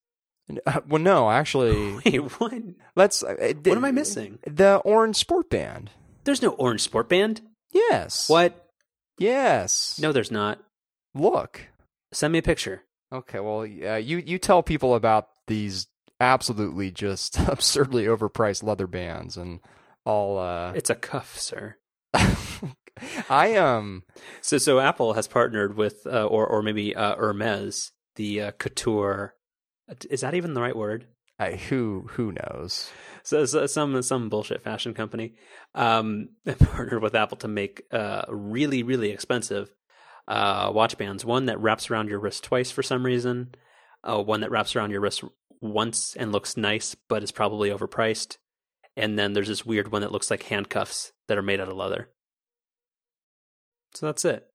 Uh, well, no, actually. Wait, what? Let's. Uh, what am I missing? The orange sport band. There's no orange sport band. Yes. What? Yes. No, there's not. Look. Send me a picture. Okay, well, uh, you you tell people about these absolutely just absurdly overpriced leather bands and all. Uh... It's a cuff, sir. I um. So so Apple has partnered with uh, or or maybe uh, Hermes, the uh, couture. Is that even the right word? I, who who knows? So, so, some some bullshit fashion company um, partnered with Apple to make uh, really really expensive uh, watch bands. One that wraps around your wrist twice for some reason. Uh, one that wraps around your wrist once and looks nice, but is probably overpriced. And then there's this weird one that looks like handcuffs that are made out of leather. So that's it.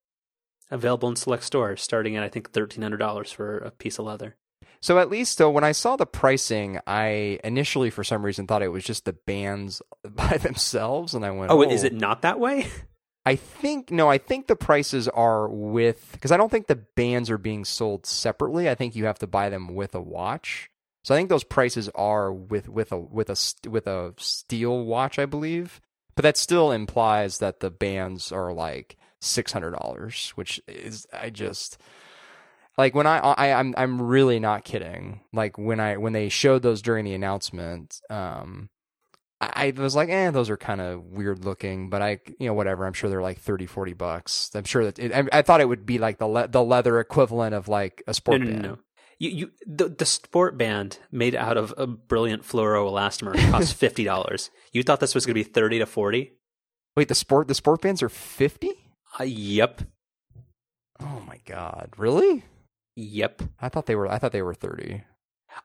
Available in select stores, starting at I think thirteen hundred dollars for a piece of leather. So at least though, when I saw the pricing, I initially for some reason thought it was just the bands by themselves, and I went, "Oh, oh. is it not that way?" I think no, I think the prices are with because I don't think the bands are being sold separately. I think you have to buy them with a watch. So I think those prices are with with a with a with a steel watch, I believe. But that still implies that the bands are like six hundred dollars, which is I just like when I, I I'm I'm really not kidding. Like when I when they showed those during the announcement, um, I was like, eh, those are kind of weird looking, but I, you know, whatever. I'm sure they're like 30, 40 bucks. I'm sure that it, I, I, thought it would be like the le- the leather equivalent of like a sport no, no, band. No, no, You, you, the, the sport band made out of a brilliant fluoro elastomer costs fifty dollars. you thought this was going to be thirty to forty? Wait, the sport the sport bands are fifty? Uh, yep. Oh my god, really? Yep. I thought they were. I thought they were thirty.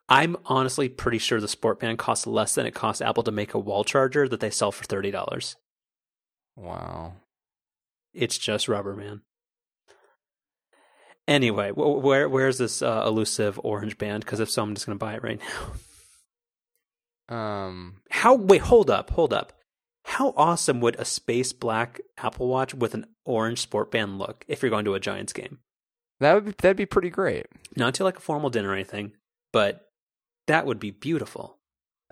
I'm honestly pretty sure the sport band costs less than it costs Apple to make a wall charger that they sell for thirty dollars. Wow. It's just rubber, man. Anyway, where where's this uh, elusive orange band? Because if so, I'm just going to buy it right now. Um. How? Wait, hold up, hold up. How awesome would a space black Apple Watch with an orange sport band look if you're going to a Giants game? That would be, that'd be pretty great. Not to like a formal dinner or anything, but that would be beautiful.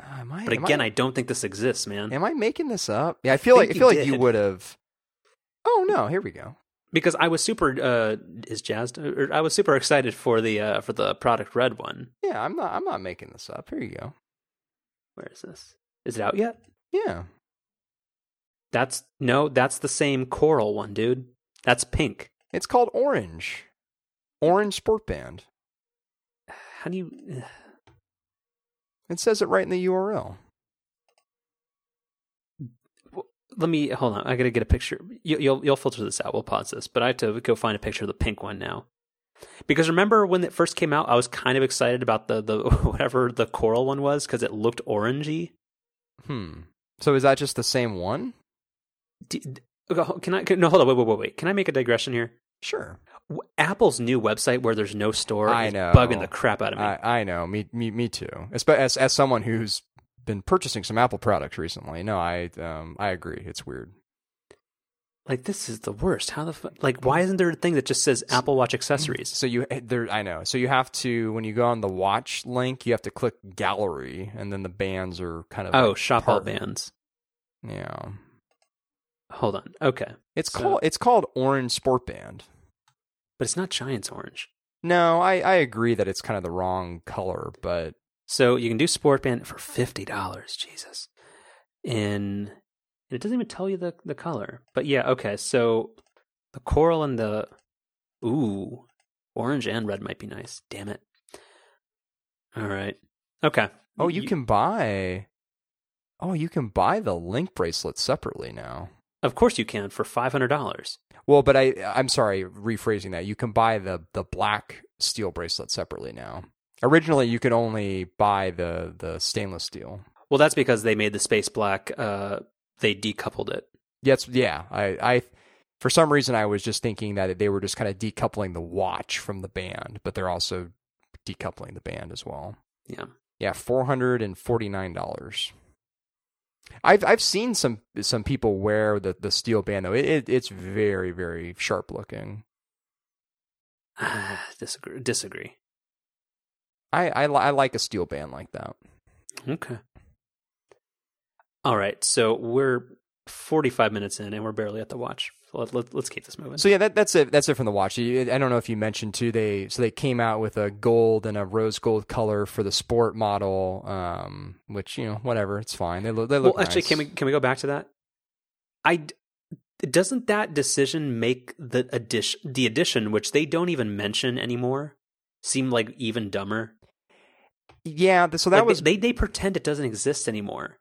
Uh, I, but again, I, I, don't think this exists, man. Am I making this up? Yeah, I feel I like I feel like you would have. Oh no! Here we go. Because I was super uh, is jazzed. Or I was super excited for the uh, for the product red one. Yeah, I'm not. I'm not making this up. Here you go. Where is this? Is it out yet? Yeah. That's no. That's the same coral one, dude. That's pink. It's called orange. Orange Sport Band. How do you? It says it right in the URL. Let me hold on. I gotta get a picture. You, you'll you'll filter this out. We'll pause this, but I have to go find a picture of the pink one now. Because remember when it first came out, I was kind of excited about the the whatever the coral one was because it looked orangey. Hmm. So is that just the same one? Can I? Can, no, hold on. Wait, wait, wait, wait. Can I make a digression here? Sure. Apple's new website where there's no store I is know. bugging the crap out of me. I, I know. Me, me, me too. As, as as someone who's been purchasing some Apple products recently, no, I um I agree. It's weird. like this is the worst. How the fu- like? Why isn't there a thing that just says Apple Watch accessories? So you there, I know. So you have to when you go on the watch link, you have to click gallery, and then the bands are kind of Oh, like shop all bands. Yeah, Hold on. Okay, it's So- called it's called Orange Sport Band. but it's not Giants orange. No, I I agree that it's kind of the wrong color, but So you can do sport band for fifty dollars. Jesus, and it doesn't even tell you the the color. But yeah, okay. So the coral and the ooh, orange and red might be nice. Damn it. All right. Okay. oh, you can buy. Oh, you can buy the link bracelet separately now. Of course you can for five hundred dollars. Well, but I I'm sorry, rephrasing that. You can buy the the black steel bracelet separately now. Originally, you could only buy the the stainless steel. Well, that's because they made the space black. Uh, they decoupled it. Yes, yeah. I I for some reason I was just thinking that they were just kind of decoupling the watch from the band, but they're also decoupling the band as well. Yeah. Yeah, four hundred and forty nine dollars. I've I've seen some some people wear the, the steel band though. It, it it's very very sharp looking. disagree. Disagree. I I, I like a steel band like that. Okay. All right. So we're 45 minutes in and we're barely at the watch. Let, let's keep this moving. So yeah, that, that's it. That's it from the watch. I don't know if you mentioned too. They so they came out with a gold and a rose gold color for the sport model, um, which you know whatever, it's fine. They look. They well, look. actually, nice. can we can we go back to that? I doesn't that decision make the Edition the Edition, which they don't even mention anymore, seem like even dumber? Yeah. So that Like, was they they pretend it doesn't exist anymore.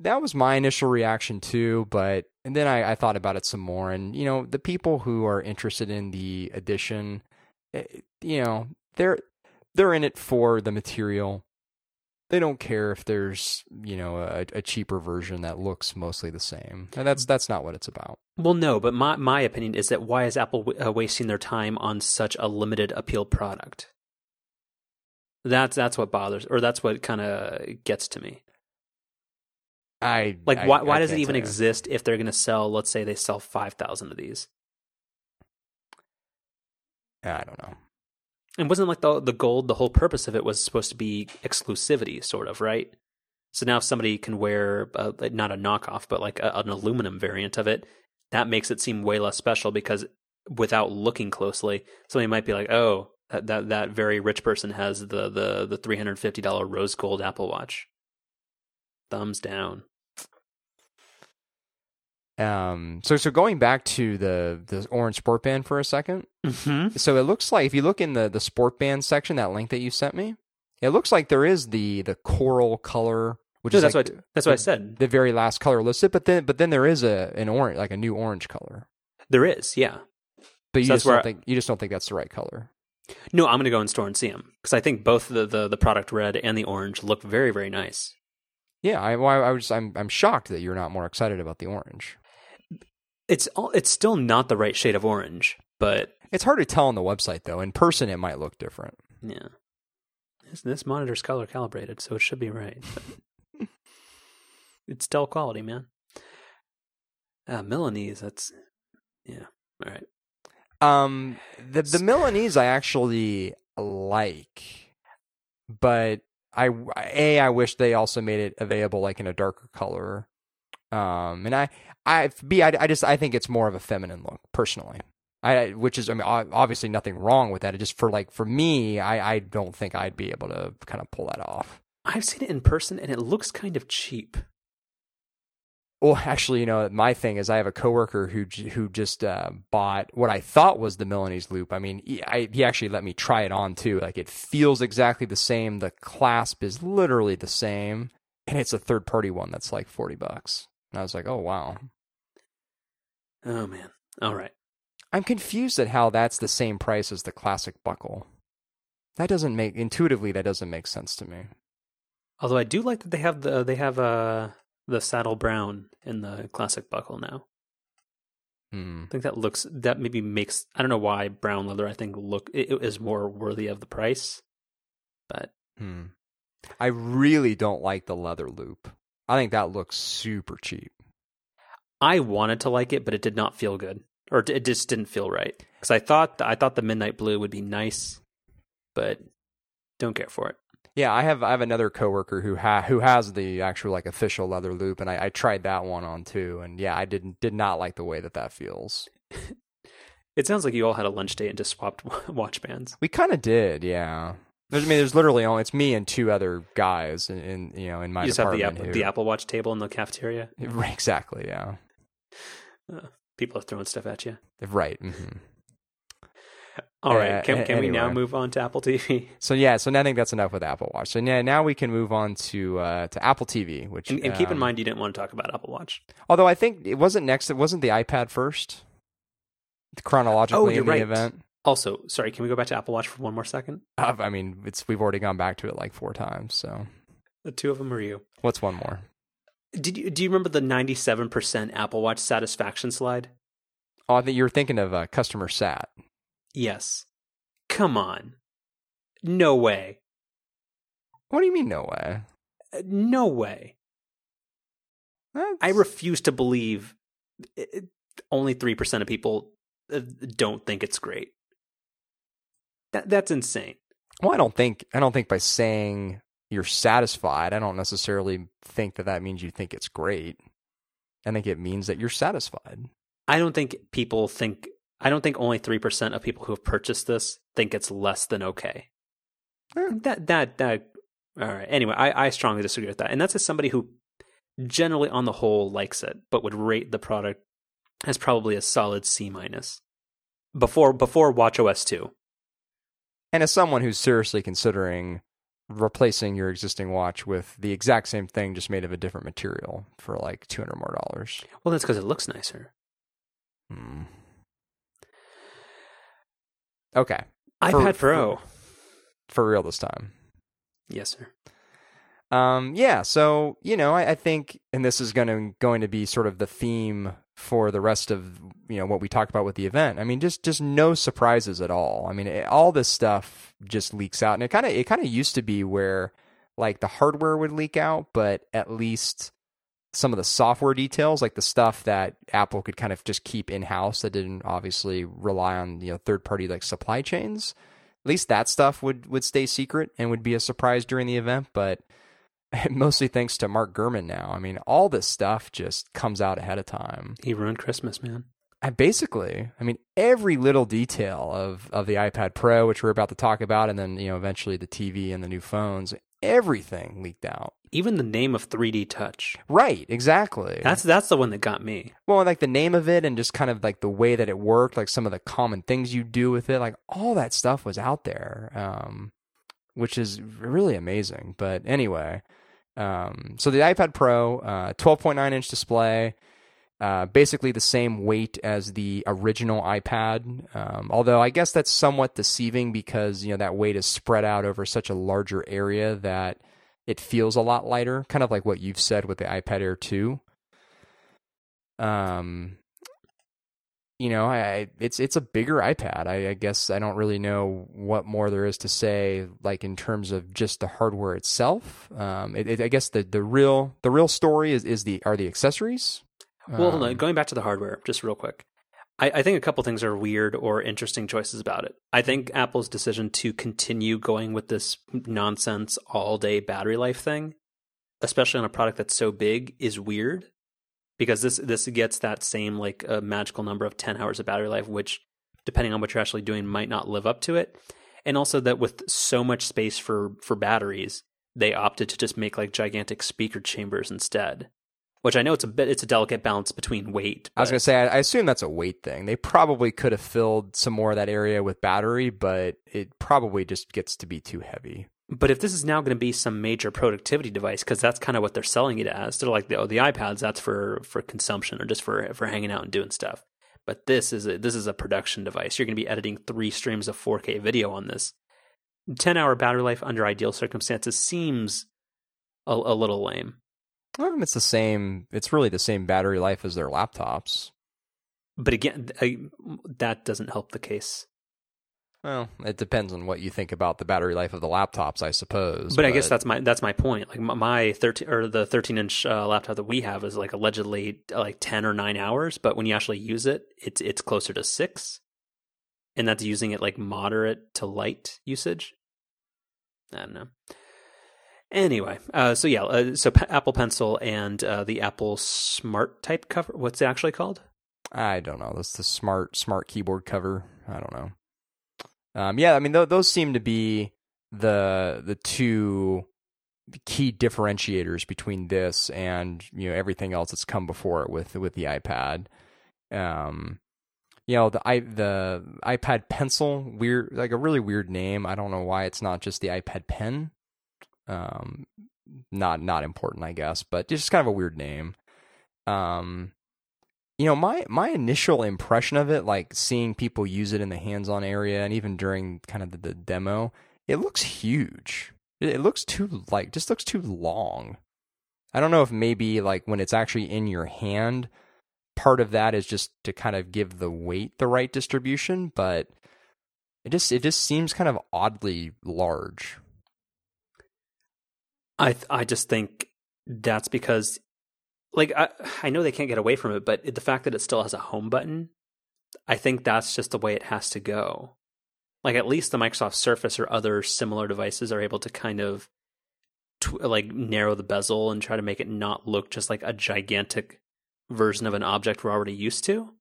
That was my initial reaction too. But and then I, I thought about it some more, and you know the people who are interested in the edition, eh, you know they're they're in it for the material. They don't care if there's you know a, a cheaper version that looks mostly the same. And that's that's not what it's about. Well, no, but my my opinion is that why is Apple w- uh, wasting their time on such a limited appeal product? That's that's what bothers, or that's what kind of gets to me. I Like, I- why I does it even exist if they're going to sell? Let's say they sell five thousand of these, I don't know. and wasn't like the the gold. The whole purpose of it was supposed to be exclusivity, sort of, right? So now if somebody can wear uh, like, not a knockoff, but like a, an aluminum variant of it, that makes it seem way less special because without looking closely, somebody might be like, "Oh, that that, that very rich person has the the the three hundred fifty dollar rose gold Apple Watch." Thumbs down. Um, so so going back to the the orange sport band for a second. Mm-hmm. So it looks like if you look in the the sport band section, that link that you sent me, it looks like there is the the coral color, which No, is that's like what that's what I said. the very last color listed. But then but then there is a an orange like a new orange color. There is, yeah. But you So just don't I- think you just don't think that's the right color. No, I'm going to go in store and see them because I think both the, the the product red and the orange look very very nice. Yeah, I, well, I was I'm I'm shocked that you're not more excited about the orange. It's all, it's still not the right shade of orange, but It's hard to tell on the website though. In person, it might look different. yeah, this, this monitor's color calibrated, so it should be right. It's Dell quality, man. Uh, Milanese, that's yeah. All right. Um, the the Milanese I actually like, but I a I wish they also made it available like in a darker color. Um, and I I b I, I just I think it's more of a feminine look personally. I which is I mean obviously nothing wrong with that. It just for like for me I I don't think I'd be able to kind of pull that off. I've seen it in person, and it looks kind of cheap. Well, actually, you know, my thing is I have a coworker who who just uh, bought what I thought was the Milanese loop. I mean, he, I, he actually let me try it on too. Like it feels exactly the same. The clasp is literally the same, and it's a third party one that's like forty bucks. And I was like, oh wow. Oh man. All right. I'm confused at how that's the same price as the classic buckle. That doesn't make intuitively that doesn't make sense to me. Although I do like that they have the they have uh the saddle brown in the classic buckle now. Hmm. I think that looks that maybe makes I don't know why brown leather I think look it, it is more worthy of the price, but Hmm. I really don't like the leather loop. I think that looks super cheap. I wanted to like it, but it did not feel good, or it just didn't feel right. Because I thought I thought the midnight blue would be nice, but don't care for it. Yeah, I have I have another coworker who ha- who has the actual like official leather loop, and I, I tried that one on too, and yeah, I didn't did not like the way that that feels. It sounds like you all had a lunch date and just swapped watch bands. We kind of did, yeah. There's, I mean, there's literally only it's me and two other guys in, in you know in my you just have the who- the Apple Watch table in the cafeteria. exactly, yeah, People are throwing stuff at you. right. hmm All right, Uh, can, can we now move on to Apple TV? So yeah, so now I think that's enough with Apple Watch. So yeah, now we can move on to uh, to Apple TV, which And, and keep in um, mind, you didn't want to talk about Apple Watch. Although I think it wasn't next. It wasn't the iPad first. Chronologically Oh, you're in the right. event. Also, sorry, can we go back to Apple Watch for one more second? Uh, I mean, it's we've already gone back to it like four times. So The two of them are you. what's one more? Did you do you remember the ninety-seven percent Apple Watch satisfaction slide? Oh, I think you're thinking of uh, customer sat. Yes. Come on. No way. What do you mean? No way. Uh, No way. I refuse to believe it, it- only 3% of people uh, don't think it's great. That that's insane. Well, I don't think I don't think by saying you're satisfied, I don't necessarily think that that means you think it's great. I think it means that you're satisfied. I don't think people think I don't think only 3% of people who have purchased this think it's less than okay. Eh. That that that all right. Anyway, I I strongly disagree with that. And that's as somebody who generally on the whole likes it but would rate the product as probably a solid C minus. Before before WatchOS 2. And as someone who's seriously considering replacing your existing watch with the exact same thing, just made of a different material for like two hundred more dollars. Well, that's cuz it looks nicer. Hmm. Okay, iPad For- Pro. for real this time. Yes, sir. Um, yeah, so you know, I, I think, and this is going to going to be sort of the theme for the rest of you know what we talked about with the event. I mean, just just no surprises at all. I mean, it, all this stuff just leaks out, and it kind of it kind of used to be where like the hardware would leak out, but at least some of the software details, like the stuff that Apple could kind of just keep in house that didn't obviously rely on you know third party like supply chains. At least that stuff would would stay secret and would be a surprise during the event, but mostly thanks to Mark Gurman now. I mean, all this stuff just comes out ahead of time. He ruined Christmas, man. I basically, I mean, every little detail of, of the iPad Pro, which we're about to talk about, and then, you know, eventually the TV and the new phones, everything leaked out. Even the name of 3D Touch. Right, exactly. That's that's the one that got me. well, like the name of it and just kind of like the way that it worked, like some of the common things you do with it, like all that stuff was out there, um, which is really amazing. But anyway, um, so the iPad Pro, uh, 12.9 inch display, uh, basically the same weight as the original iPad. Um, although I guess that's somewhat deceiving because you know that weight is spread out over such a larger area that it feels a lot lighter, kind of like what you've said with the iPad Air 2. Um, you know, I, it's it's a bigger iPad. I, I guess I don't really know what more there is to say, like in terms of just the hardware itself. Um, it, it, I guess the, the real the real story is is the are the accessories. Well. Um, Going back to the hardware, just real quick. I, I think a couple things are weird or interesting choices about it. I think Apple's decision to continue going with this nonsense all day battery life thing, especially on a product that's so big, is weird because this this gets that same like a magical number of ten hours of battery life, which depending on what you're actually doing might not live up to it. And also that with so much space for for batteries, they opted to just make like gigantic speaker chambers instead. Which I know it's a bit it's a delicate balance between weight. I was gonna say I, I assume that's a weight thing. They probably could have filled some more of that area with battery, but it probably just gets to be too heavy. But if this is now going to be some major productivity device, because that's kind of what they're selling it as, they're like, oh, the iPads that's for for consumption or just for for hanging out and doing stuff. But this is a this is a production device. You're going to be editing three streams of 4K video on this. Ten hour battery life under ideal circumstances seems a, a little lame. Well, it's the same. It's really the same battery life as their laptops. but again, I, that doesn't help the case. Well, it depends on what you think about the battery life of the laptops, I suppose. But, but... I guess that's my that's my point. Like my thirteen or the thirteen inch uh, laptop that we have is like allegedly like ten or nine hours, but when you actually use it, it's it's closer to six, and that's using it like moderate to light usage. I don't know. Anyway, uh, so yeah, uh, so P- Apple Pencil and uh, the Apple Smart Type cover. What's it actually called? I don't know. That's the smart smart keyboard cover. I don't know. Um, yeah, I mean th- those seem to be the the two key differentiators between this and you know everything else that's come before it with with the iPad. Um, you know the i the iPad Pencil weird like a really weird name. I don't know why it's not just the iPad Pen. Um, not not important, I guess, but just kind of a weird name. Um, you know my my initial impression of it like seeing people use it in the hands-on area and even during kind of the, the demo it looks huge. It, it, looks too like just looks too long. I don't know if maybe like when it's actually in your hand part of that is just to kind of give the weight the right distribution but it just it just seems kind of oddly large. I th- i just think that's because like I, I know they can't get away from it, but the fact that it still has a home button, I think that's just the way it has to go. Like at least the Microsoft Surface or other similar devices are able to kind of tw- like narrow the bezel and try to make it not look just like a gigantic version of an object we're already used to.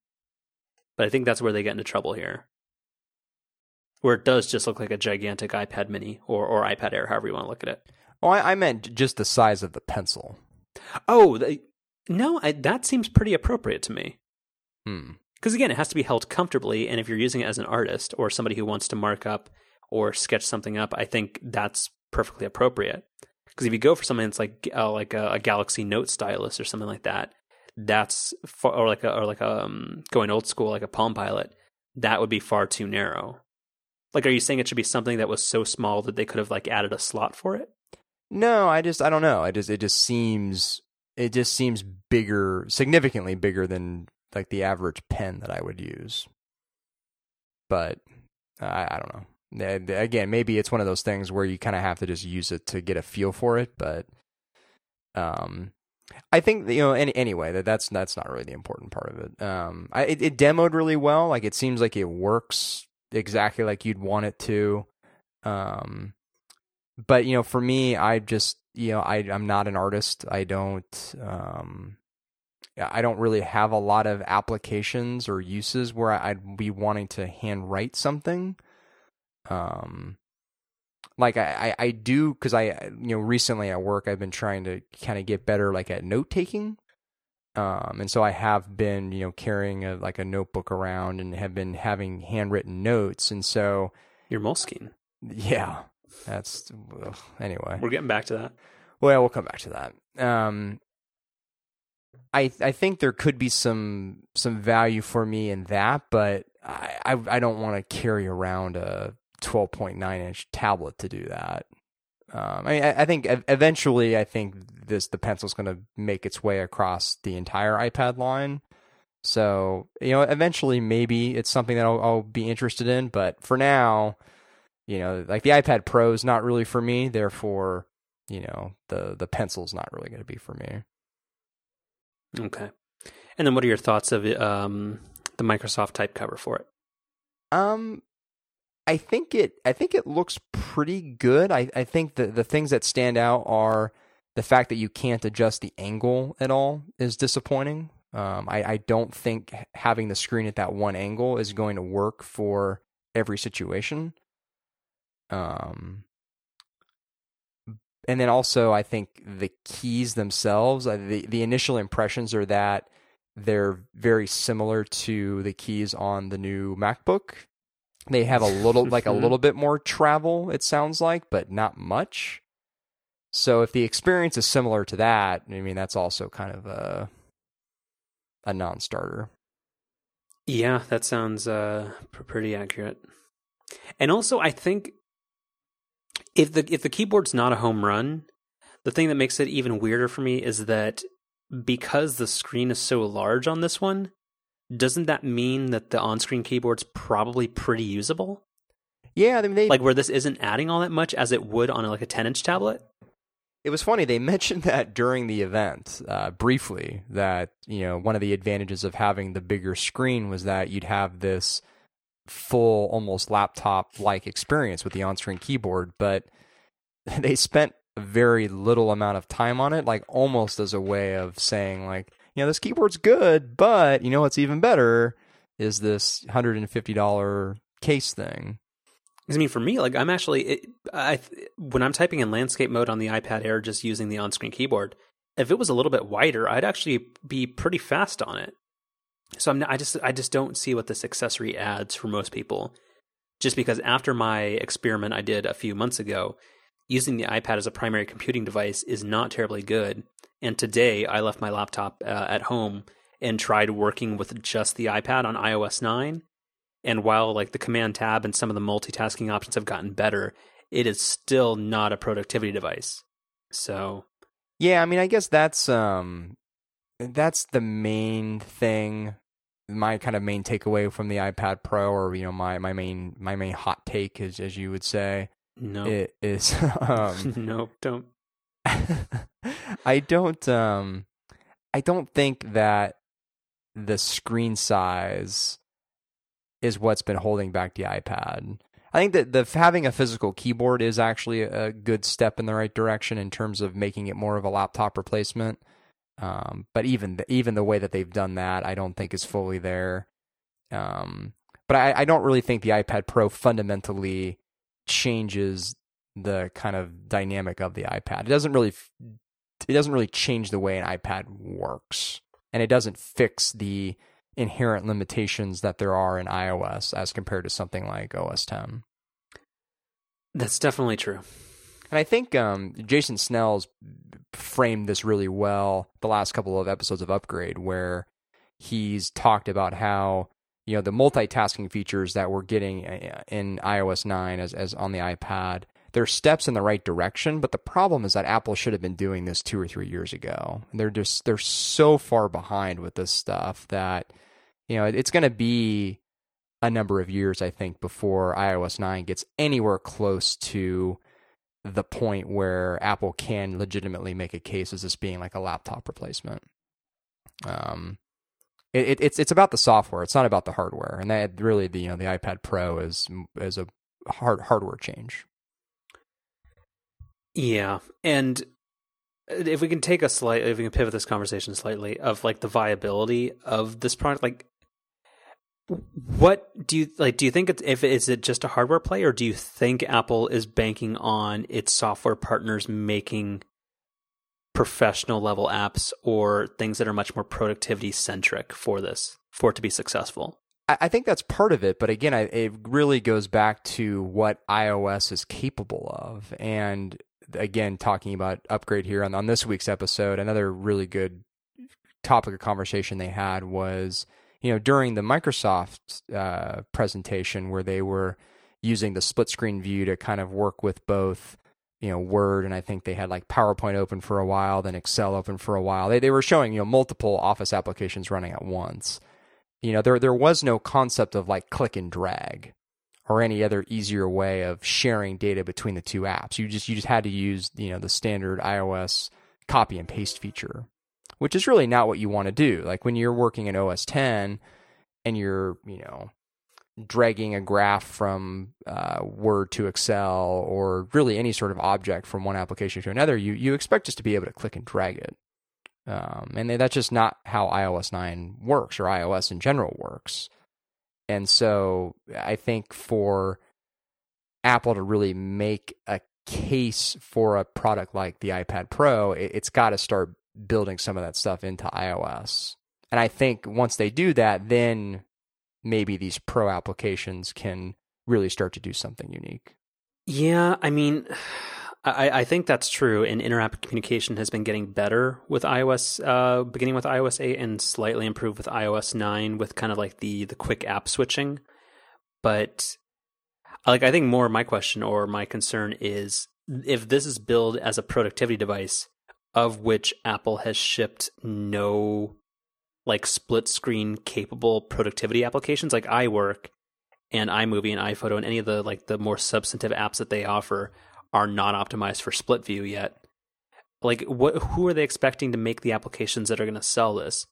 But I think that's where they get into trouble here. Where it does just look like a gigantic iPad mini or, or iPad Air, however you want to look at it. Oh, I, I meant just the size of the pencil. Oh, the, no, I, that seems pretty appropriate to me. Hmm. Because again, it has to be held comfortably, and if you're using it as an artist or somebody who wants to mark up or sketch something up, I think that's perfectly appropriate. Because if you go for something that's like uh, like a, a, Galaxy Note stylus or something like that, that's far, or like a, or like a, um, going old school like a Palm Pilot, that would be far too narrow. Like, are you saying it should be something that was so small that they could have like added a slot for it? No, I just I don't know. I just it just seems it just seems bigger, significantly bigger than like the average pen that I would use. But I, I don't know. Again, maybe it's one of those things where you kind of have to just use it to get a feel for it. But um, I think you know. Any, anyway, that that's that's not really the important part of it. Um, I, it, it demoed really well. Like it seems like it works exactly like you'd want it to. Um, but you know, for me, I just you know, I I'm not an artist. I don't um I don't really have a lot of applications or uses where I'd be wanting to hand write something. Um like I, I, I do because I you know recently at work I've been trying to kind of get better like at note taking, um, and so I have been you know carrying a like a notebook around and have been having handwritten notes, and so you're Moleskine. Yeah, that's ugh, anyway. We're getting back to that. Well, yeah, we'll come back to that. Um, I I think there could be some some value for me in that, but I I, I don't want to carry around a 12.9 inch tablet to do that. Um, I mean, I, I think eventually, I think this the pencil is going to make its way across the entire iPad line. So you know, eventually, maybe it's something that I'll, I'll be interested in. But for now, you know, like the iPad Pro is not really for me. Therefore, you know, the the pencil's not really going to be for me. Okay. And then what are your thoughts of um, the Microsoft type cover for it? Um I think it I think it looks pretty good. I, I think the the things that stand out are the fact that you can't adjust the angle at all is disappointing. Um, I, I don't think having the screen at that one angle is going to work for every situation. Um, and then also, I think the keys themselves, uh, the the initial impressions are that they're very similar to the keys on the new MacBook. They have a little, like a little bit more travel. It sounds like, but not much. So if the experience is similar to that, I mean, that's also kind of a a non-starter. Yeah, that sounds uh, pretty accurate. And also, I think if the if the keyboard's not a home run, the thing that makes it even weirder for me is that because the screen is so large on this one, doesn't that mean that the on-screen keyboard's probably pretty usable? Yeah, I mean, they Like where this isn't adding all that much as it would on like a 10-inch tablet? It was funny. They mentioned that during the event uh, briefly. That you know one of the advantages of having the bigger screen was that you'd have this full, almost laptop-like experience with the on-screen keyboard. But they spent very little amount of time on it, like almost as a way of saying, like, you know, this keyboard's good, but you know what's even better is this hundred and fifty dollar case thing. I mean, for me, like I'm actually, it, I when I'm typing in landscape mode on the iPad Air, just using the on-screen keyboard, if it was a little bit wider, I'd actually be pretty fast on it. So I'm, I just, I just don't see what this accessory adds for most people. Just because after my experiment I did a few months ago, using the iPad as a primary computing device is not terribly good. And today I left my laptop uh, at home and tried working with just the iPad on iOS 9 and while like the command tab and some of the multitasking options have gotten better, it is still not a productivity device. So Yeah, I mean, I guess that's um, that's the main thing. My kind of main takeaway from the iPad Pro, or you know, my my main my main hot take is, as you would say, no, it is. Um, no, don't. I don't. Um, I don't think that the screen size is what's been holding back the iPad. I think that the having a physical keyboard is actually a good step in the right direction in terms of making it more of a laptop replacement. Um, but even the, even the way that they've done that, I don't think is fully there. Um, but I, I don't really think the iPad Pro fundamentally changes the kind of dynamic of the iPad. It doesn't really it doesn't really change the way an iPad works, and it doesn't fix the inherent limitations that there are in iOS as compared to something like OS 10. That's definitely true. And I think um, Jason Snell's framed this really well the last couple of episodes of Upgrade, where he's talked about how you know the multitasking features that we're getting uh, uh, in iOS 9 as as on the iPad. They're steps in the right direction, but the problem is that Apple should have been doing this two or three years ago. They're just they're so far behind with this stuff that you know it's going to be a number of years, I think, before iOS 9 gets anywhere close to the point where Apple can legitimately make a case as this being like a laptop replacement. Um, it, it, it's it's about the software. It's not about the hardware, and that really the you know the iPad Pro is is a hard hardware change. Yeah, and if we can take a slight, if we can pivot this conversation slightly of like the viability of this product, like what do you like? Do you think it's if is it just a hardware play, or do you think Apple is banking on its software partners making professional level apps or things that are much more productivity centric for this for it to be successful? I think that's part of it, but again, I, it really goes back to what iOS is capable of, and again, talking about upgrade here on, on this week's episode, another really good topic of conversation they had was, you know, during the Microsoft uh, presentation where they were using the split screen view to kind of work with both, you know, Word and I think they had like PowerPoint open for a while, then Excel open for a while. They they were showing you know multiple Office applications running at once. You know, there there was no concept of like click and drag or any other easier way of sharing data between the two apps. You just you just had to use you know the standard iOS copy and paste feature, which is really not what you want to do. Like when you're working in OS 10 and you're you know dragging a graph from uh, Word to Excel or really any sort of object from one application to another, you you expect just to be able to click and drag it. Um, and that's just not how iOS 9 works or iOS in general works. And so I think for Apple to really make a case for a product like the iPad Pro, it's got to start building some of that stuff into iOS. And I think once they do that, then maybe these pro applications can really start to do something unique. Yeah, I mean, I, I think that's true. And inter-app communication has been getting better with iOS, uh, beginning with iOS 8 and slightly improved with iOS 9 with kind of like the the quick app switching. But like, I think more my question or my concern is if this is billed as a productivity device, of which Apple has shipped no like split screen capable productivity applications like iWork and iMovie and iPhoto and any of the like the more substantive apps that they offer are not optimized for split view yet. Like what who are they expecting to make the applications that are going to sell this?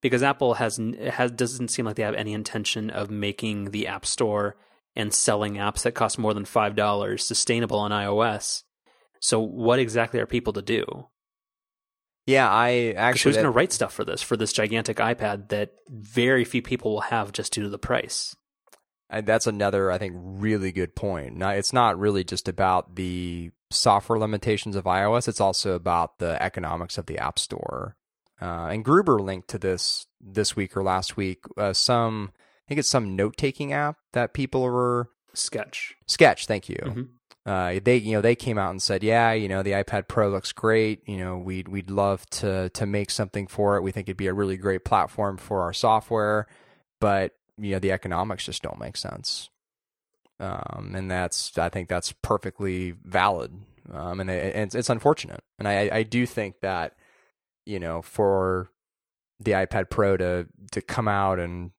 Because Apple has has doesn't seem like they have any intention of making the App Store and selling apps that cost more than $5 sustainable on iOS. So what exactly are people to do? Yeah, I actually who's going to write stuff for this for this gigantic iPad that very few people will have just due to the price. And that's another, I think, really good point. Now, it's not really just about the software limitations of iOS; it's also about the economics of the App Store. Uh, and Gruber linked to this this week or last week. Uh, some, I think it's some note taking app that people were Sketch. Sketch, thank you. Mm-hmm. Uh, they you know they came out and said, yeah, you know the iPad Pro looks great. You know we'd we'd love to to make something for it. We think it'd be a really great platform for our software, but you know the economics just don't make sense. Um, and that's I think that's perfectly valid. Um, and, it, it's, it's unfortunate. And I I do think that you know for the iPad Pro to to come out and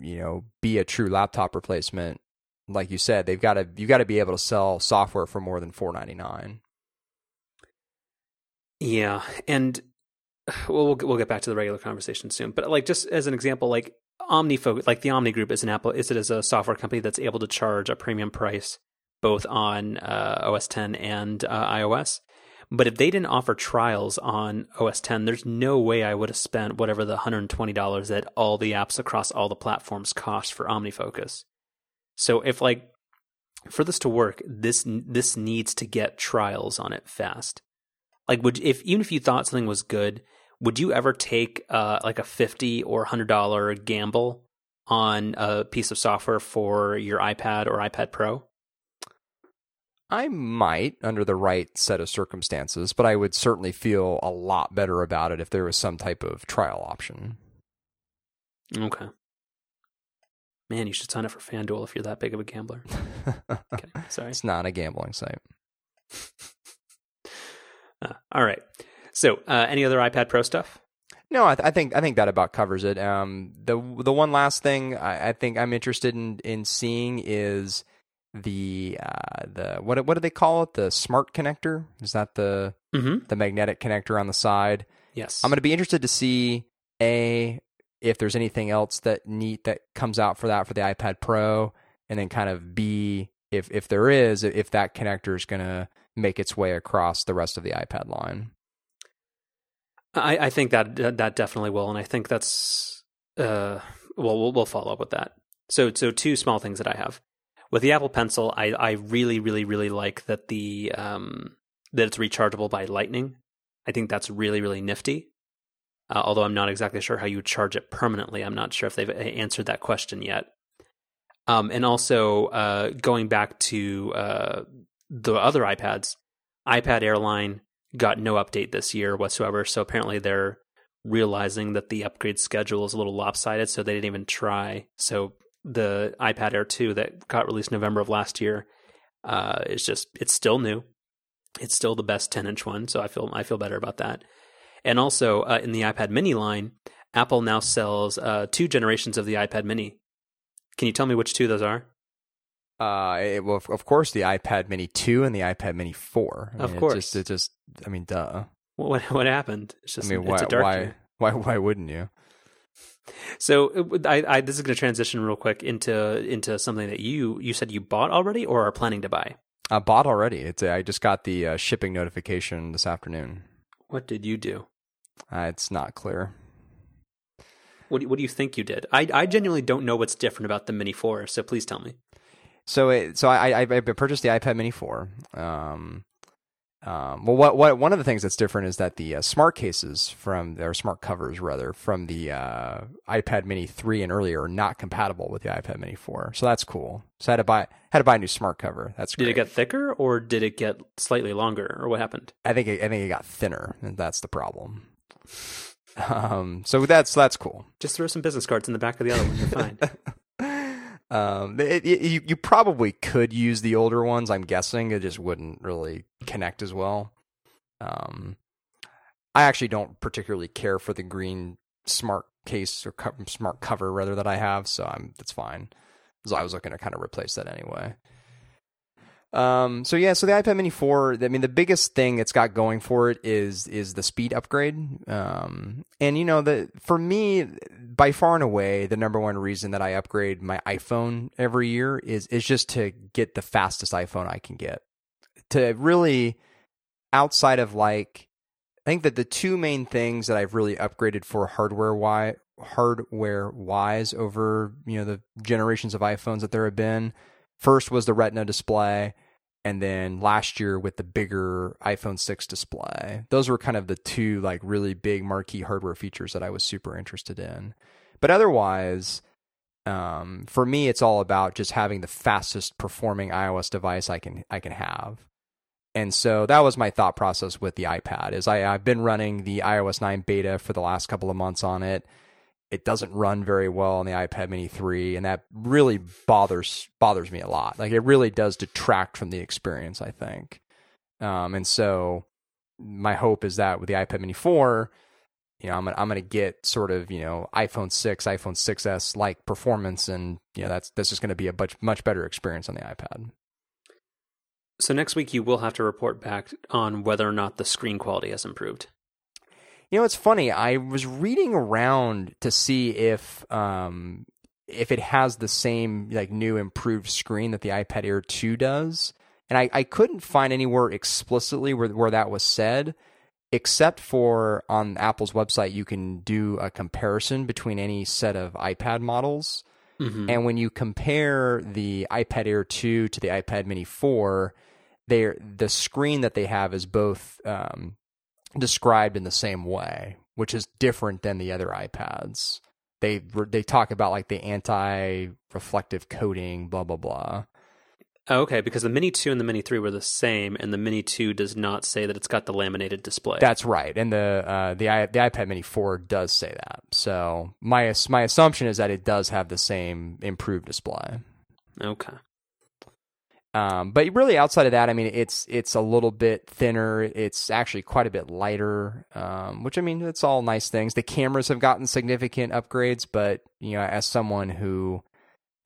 you know be a true laptop replacement like you said, they've got to you got to be able to sell software for more than four ninety nine. Yeah, and we'll, we'll get back to the regular conversation soon. But like just as an example, like OmniFocus, like the Omni Group is an Apple, is it as a software company that's able to charge a premium price both on uh, OS 10 and uh, iOS. But if they didn't offer trials on OS 10, there's no way I would have spent whatever the $120 that all the apps across all the platforms cost for OmniFocus. So if like for this to work, this this needs to get trials on it fast. Like would if even if you thought something was good, would you ever take uh, like a fifty or hundred dollar gamble on a piece of software for your iPad or iPad Pro? I might under the right set of circumstances, but I would certainly feel a lot better about it if there was some type of trial option. Okay. Man, you should sign up for FanDuel if you're that big of a gambler. okay, sorry. It's not a gambling site. uh, all right. So, uh, any other iPad Pro stuff? No, I, th- I, think I think that about covers it. Um, the the one last thing I, I, think I'm interested in in seeing is the uh, the what what do they call it? The smart connector? Is that the mm-hmm. the magnetic connector on the side? Yes. I'm going to be interested to see a if there's anything else that neat that comes out for that for the iPad Pro, and then kind of B if if there is if that connector is going to make its way across the rest of the iPad line. I, I think that that definitely will, and I think that's uh, well, we'll we'll follow up with that. So so two small things that I have with the Apple Pencil. I I really really really like that the um that it's rechargeable by Lightning. I think that's really really nifty. Uh, although I'm not exactly sure how you charge it permanently. I'm not sure if they've uh, answered that question yet. Um, and also uh, going back to uh, the other iPads, iPad Airline got no update this year whatsoever. So apparently they're realizing that the upgrade schedule is a little lopsided, so they didn't even try. So the iPad Air 2 that got released November of last year uh, is just it's still new. It's still the best 10 inch one, so I feel I feel better about that. And also uh, in the iPad Mini line, Apple now sells uh, two generations of the iPad Mini. Can you tell me which two those are? Uh, it, well, of course, the iPad Mini two and the iPad Mini four. I of course, it just, it just, I mean, duh. What what happened? It's just, I mean, why, why, why, why wouldn't you? So, I, I this is going to transition real quick into into something that you you said you bought already or are planning to buy. I bought already. It's I just got the uh, shipping notification this afternoon. What did you do? Uh, it's not clear. What do, what do you think you did? I, I genuinely don't know what's different about the Mini 4, so please tell me. So it, so I, I, I purchased the iPad Mini 4. Um, um, well, what, what one of the things that's different is that the uh, smart cases from their smart covers rather from the uh, iPad Mini 3 and earlier are not compatible with the iPad Mini 4. So that's cool. So I had to buy had to buy a new smart cover. That's did great. it get thicker or did it get slightly longer or what happened? I think it, I think it got thinner, and that's the problem. Um, so that's that's cool. Just throw some business cards in the back of the other one. You're fine. um, it, it, you you probably could use the older ones. I'm guessing it just wouldn't really connect as well. Um, I actually don't particularly care for the green smart case or co- smart cover rather that I have, so I'm that's fine. So I was looking to kind of replace that anyway. Um, so yeah, so the iPad Mini 4, I mean, the biggest thing it's got going for it is is the speed upgrade. Um, and you know, the for me, by far and away, the number one reason that I upgrade my iPhone every year is is just to get the fastest iPhone I can get. To really, outside of like, I think that the two main things that I've really upgraded for hardware why hardware wise over you know the generations of iPhones that there have been. First was the Retina display, and then last year with the bigger iPhone 6 display. Those were kind of the two like really big marquee hardware features that I was super interested in. But otherwise, um, for me, it's all about just having the fastest performing iOS device I can I can have. And so that was my thought process with the iPad. Is I, I've been running the iOS 9 beta for the last couple of months on it it doesn't run very well on the iPad Mini 3 and that really bothers bothers me a lot. Like it really does detract from the experience, I think. Um, and so my hope is that with the iPad Mini 4, you know, I'm gonna, I'm going to get sort of, you know, iPhone 6, iPhone 6s like performance and you know, that's that's just going to be a much much better experience on the iPad. So next week you will have to report back on whether or not the screen quality has improved. You know, it's funny. I was reading around to see if um, if it has the same like new improved screen that the iPad Air 2 does, and I, I couldn't find anywhere explicitly where where that was said, except for on Apple's website you can do a comparison between any set of iPad models. Mm-hmm. And when you compare the iPad Air 2 to the iPad Mini 4, they the screen that they have is both um, described in the same way, which is different than the other iPads. They they talk about like the anti-reflective coating, blah blah blah. Oh, okay, because the Mini 2 and the Mini 3 were the same, and the Mini 2 does not say that it's got the laminated display. That's right, and the uh, the the iPad Mini 4 does say that. So my my assumption is that it does have the same improved display. Okay. Um, but really, outside of that, I mean, it's it's a little bit thinner. It's actually quite a bit lighter, um, which I mean, it's all nice things. The cameras have gotten significant upgrades, but you know, as someone who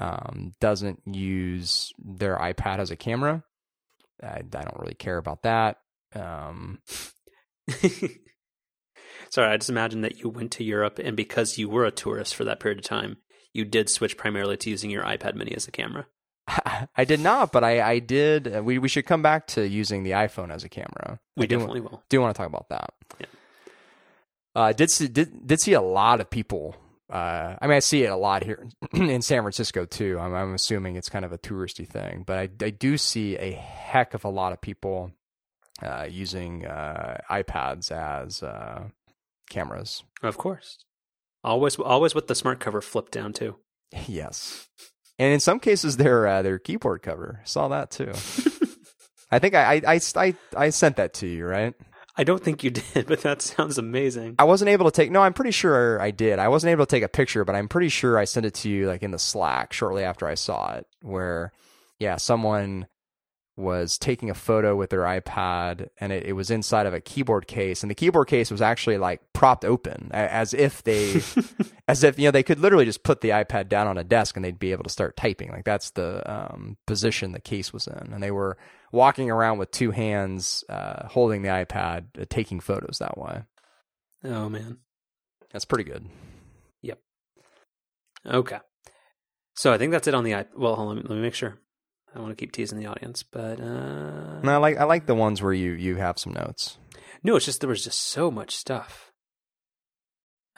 um, doesn't use their iPad as a camera, I, I don't really care about that. Um, Sorry, I just imagine that you went to Europe, and because you were a tourist for that period of time, you did switch primarily to using your iPad Mini as a camera. I did not, but I, I did. Uh, we we should come back to using the iPhone as a camera. We I definitely do, will. Do you want to talk about that? Yeah. Uh, did see did did see a lot of people. Uh, I mean, I see it a lot here in San Francisco too. I'm, I'm assuming it's kind of a touristy thing, but I, I do see a heck of a lot of people uh, using uh, iPads as uh, cameras. Of course, always always with the smart cover flipped down too. Yes, and in some cases their uh, their keyboard cover. Saw that too. I think I, I, I, I sent that to you, right? I don't think you did, but that sounds amazing. I wasn't able to take. No, I'm pretty sure I did. I wasn't able to take a picture, but I'm pretty sure I sent it to you like in the Slack shortly after I saw it. Where, yeah, someone was taking a photo with their iPad and it, it, was inside of a keyboard case and the keyboard case was actually like propped open as if they as if you know they could literally just put the iPad down on a desk and they'd be able to start typing. Like that's the um, position the case was in. And they were walking around with two hands uh, holding the iPad uh, taking photos that way. Oh man. That's pretty good. Yep. Okay. So I think that's it on the iPad well me, let me make sure I want to keep teasing the audience, but uh... no, I like I like the ones where you you have some notes. No, it's just there was just so much stuff.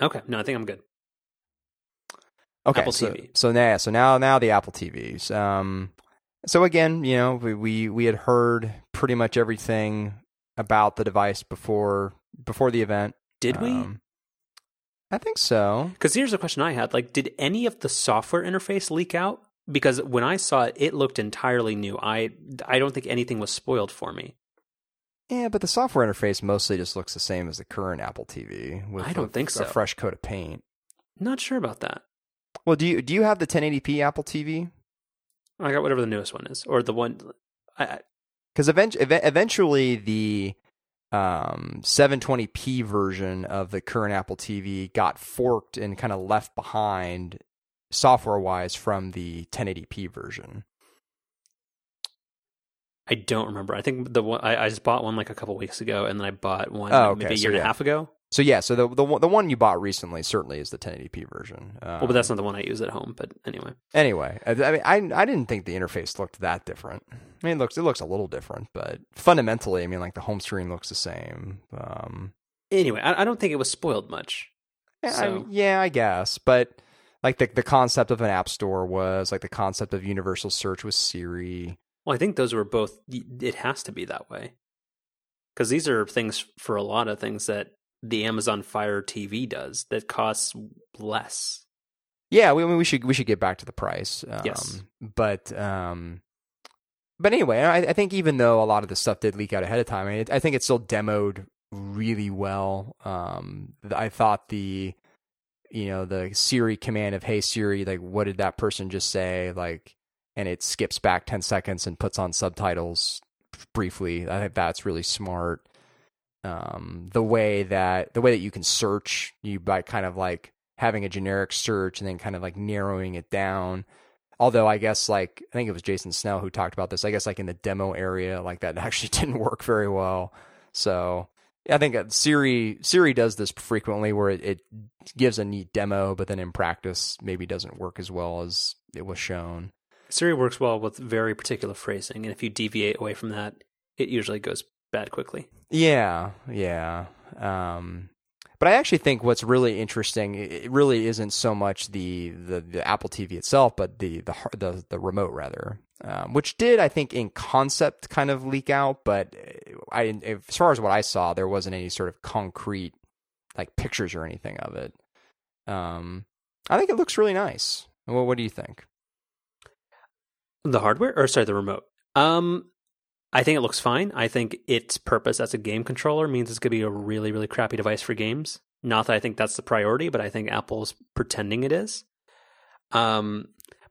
Okay, no, I think I'm good. Okay, Apple so, TV. So now, so now, now the Apple TVs. Um, so again, you know, we, we we had heard pretty much everything about the device before before the event. Did we? Um, I think so. Because here's a question I had: like, did any of the software interface leak out? Because when I saw it, it looked entirely new. I I don't think anything was spoiled for me. Yeah, but the software interface mostly just looks the same as the current Apple TV. With I don't a, think so. A fresh coat of paint. Not sure about that. Well, do you do you have the 1080p Apple TV? I got whatever the newest one is, or the one. Because event- eventually the um, 720p version of the current Apple TV got forked and kind of left behind software wise from the 1080p version. I don't remember. I think the one I, I just bought one like a couple weeks ago, and then I bought one Oh, okay. maybe a So, year and yeah. a half ago. So yeah, so the the one- the one you bought recently certainly is the 1080p version. Um, well, but that's not the one I use at home. But anyway, anyway. I, I mean, I I didn't think the interface looked that different. I mean, it looks it looks a little different, but fundamentally, I mean, like the home screen looks the same. Um, anyway, I, I don't think it was spoiled much. Yeah, I, yeah, I guess, but like the the concept of an app store was like the concept of universal search with Siri. Well, I think those were both. It has to be that way because these are things for a lot of things that the Amazon Fire TV does that costs less. Yeah, we I mean, we should we should get back to the price. Um, Yes. but um, but anyway, I, I think even though a lot of the stuff did leak out ahead of time, I, mean, I think it still demoed really well. Um, I thought the you know the Siri command of Hey Siri, like what did that person just say? Like, and it skips back ten seconds and puts on subtitles briefly. I think that's really smart. Um, the way that the way that you can search, you by kind of like having a generic search and then kind of like narrowing it down. Although I guess like I think it was Jason Snell who talked about this. I guess like in the demo area, like that actually didn't work very well. So I think Siri Siri does this frequently where it, it gives a neat demo, but then in practice maybe doesn't work as well as it was shown. Siri works well with very particular phrasing, and if you deviate away from that, it usually goes bad quickly. Yeah, yeah. Um, but I actually think what's really interesting, it it really isn't so much the, the, the Apple TV itself, but the the the, the remote rather, um, which did I think in concept kind of leak out, but I as far as what I saw, there wasn't any sort of concrete like pictures or anything of it. Um, I think it looks really nice. Well, what do you think? The hardware, or sorry, the remote. Um, I think it looks fine. I think its purpose as a game controller means it's going to be a really, really crappy device for games. Not that I think that's the priority, but I think Apple's pretending it is. Um,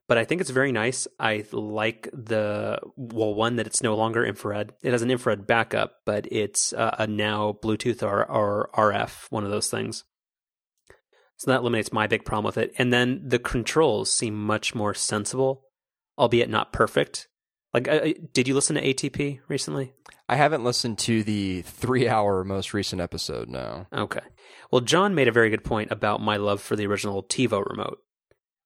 but I think it's very nice. I like the well, one that it's no longer infrared. It has an infrared backup, but it's uh, a now Bluetooth or, or RF, one of those things. So that eliminates my big problem with it. And then the controls seem much more sensible, albeit not perfect. Like, uh, did you listen to ATP recently? I haven't listened to the three hour most recent episode. No. Okay. Well, John made a very good point about my love for the original TiVo remote,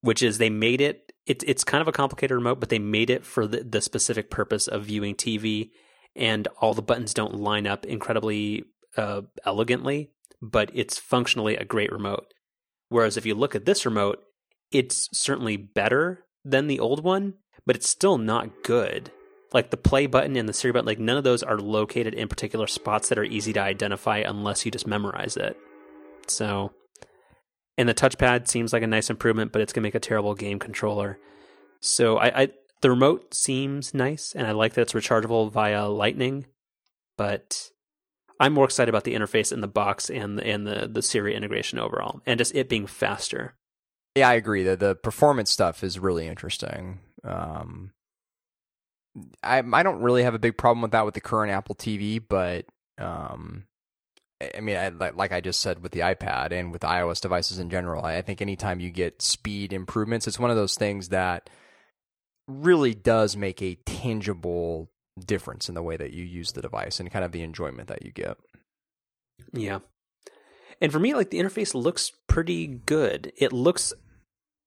which is they made it. It's it's kind of a complicated remote, but they made it for the, the specific purpose of viewing TV, and all the buttons don't line up incredibly uh, elegantly, but it's functionally a great remote. Whereas if you look at this remote, it's certainly better than the old one, but it's still not good. Like the play button and the Siri button, like none of those are located in particular spots that are easy to identify unless you just memorize it. So, and the touchpad seems like a nice improvement, but it's gonna make a terrible game controller. So I, I the remote seems nice, and I like that it's rechargeable via Lightning, but I'm more excited about the interface in the box and and the the Siri integration overall, and just it being faster. Yeah, I agree. The the performance stuff is really interesting. Um, I I don't really have a big problem with that with the current Apple TV, but um, I mean, I, like, I just said with the iPad and with iOS devices in general, I think anytime you get speed improvements, it's one of those things that really does make a tangible difference in the way that you use the device and kind of the enjoyment that you get. Yeah. And for me, like the interface looks pretty good. It looks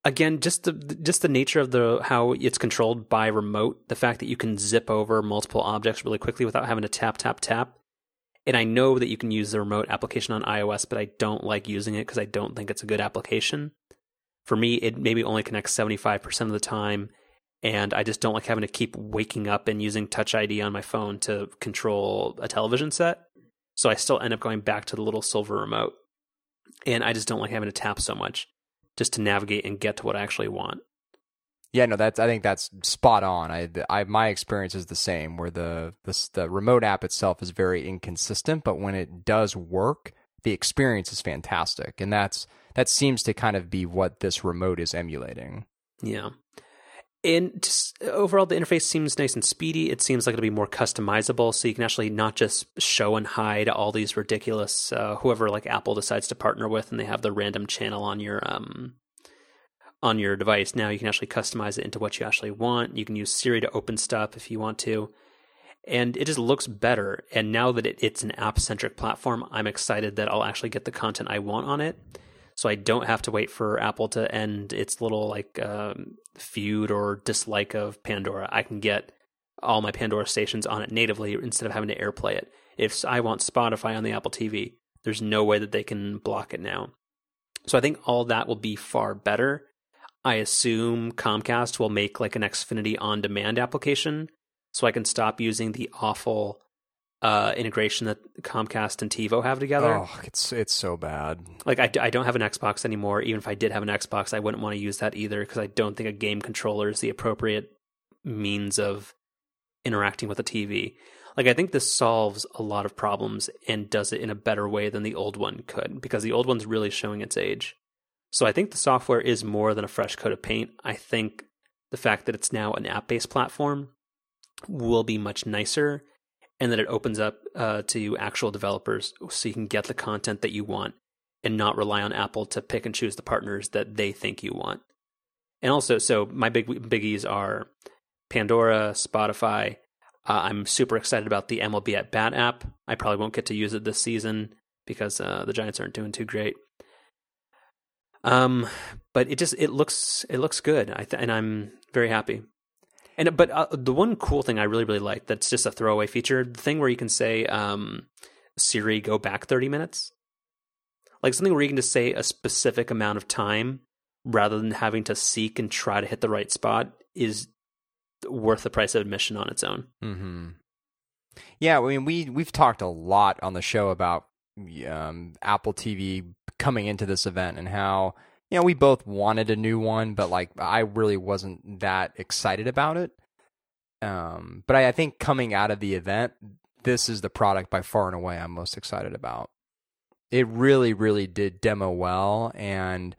again just the just the nature of the how it's controlled by remote, the fact that you can zip over multiple objects really quickly without having to tap tap tap. And I know that you can use the remote application on iOS, but I don't like using it because I don't think it's a good application. For me, it maybe only connects 75% of the time, and I just don't like having to keep waking up and using Touch ID on my phone to control a television set. So I still end up going back to the little silver remote. And I just don't like having to tap so much just to navigate and get to what I actually want. Yeah, no, that's I think that's spot on. I, I my experience is the same, where the, the the remote app itself is very inconsistent, but when it does work, the experience is fantastic, and that's that seems to kind of be what this remote is emulating. Yeah. and just overall, the interface seems nice and speedy. It seems like it'll be more customizable, so you can actually not just show and hide all these ridiculous uh, whoever like Apple decides to partner with, and they have the random channel on your um on your device. Now you can actually customize it into what you actually want. You can use Siri to open stuff if you want to, and it just looks better. And now that it, it's an app centric platform, I'm excited that I'll actually get the content I want on it so I don't have to wait for Apple to end its little like um, feud or dislike of Pandora. I can get all my Pandora stations on it natively instead of having to AirPlay it. If I want Spotify on the Apple TV, there's no way that they can block it now. So I think all that will be far better. I assume Comcast will make like an Xfinity on demand application so I can stop using the awful uh, integration that Comcast and TiVo have together. Oh, it's it's so bad. Like I, I don't have an Xbox anymore. Even if I did have an Xbox, I wouldn't want to use that either because I don't think a game controller is the appropriate means of interacting with a TV. Like I think this solves a lot of problems and does it in a better way than the old one could because the old one's really showing its age. So I think the software is more than a fresh coat of paint. I think the fact that it's now an app-based platform will be much nicer and that it opens up uh, to actual developers so you can get the content that you want and not rely on Apple to pick and choose the partners that they think you want. And also, so my big biggies are Pandora, Spotify. Uh, I'm super excited about the MLB at Bat app. I probably won't get to use it this season because uh, the Giants aren't doing too great. Um, but it just it looks it looks good, I th- and I'm very happy. And but uh, the one cool thing I really really like that's just a throwaway feature, the thing where you can say um, Siri go back 30 minutes. Like something where you can just say a specific amount of time rather than having to seek and try to hit the right spot is worth the price of admission on its own. Mm-hmm. Yeah, I mean we we've talked a lot on the show about um, Apple TV coming into this event and how you know, we both wanted a new one, but like I really wasn't that excited about it. Um, but I, I think coming out of the event, this is the product by far and away I'm most excited about. It really, really did demo well, and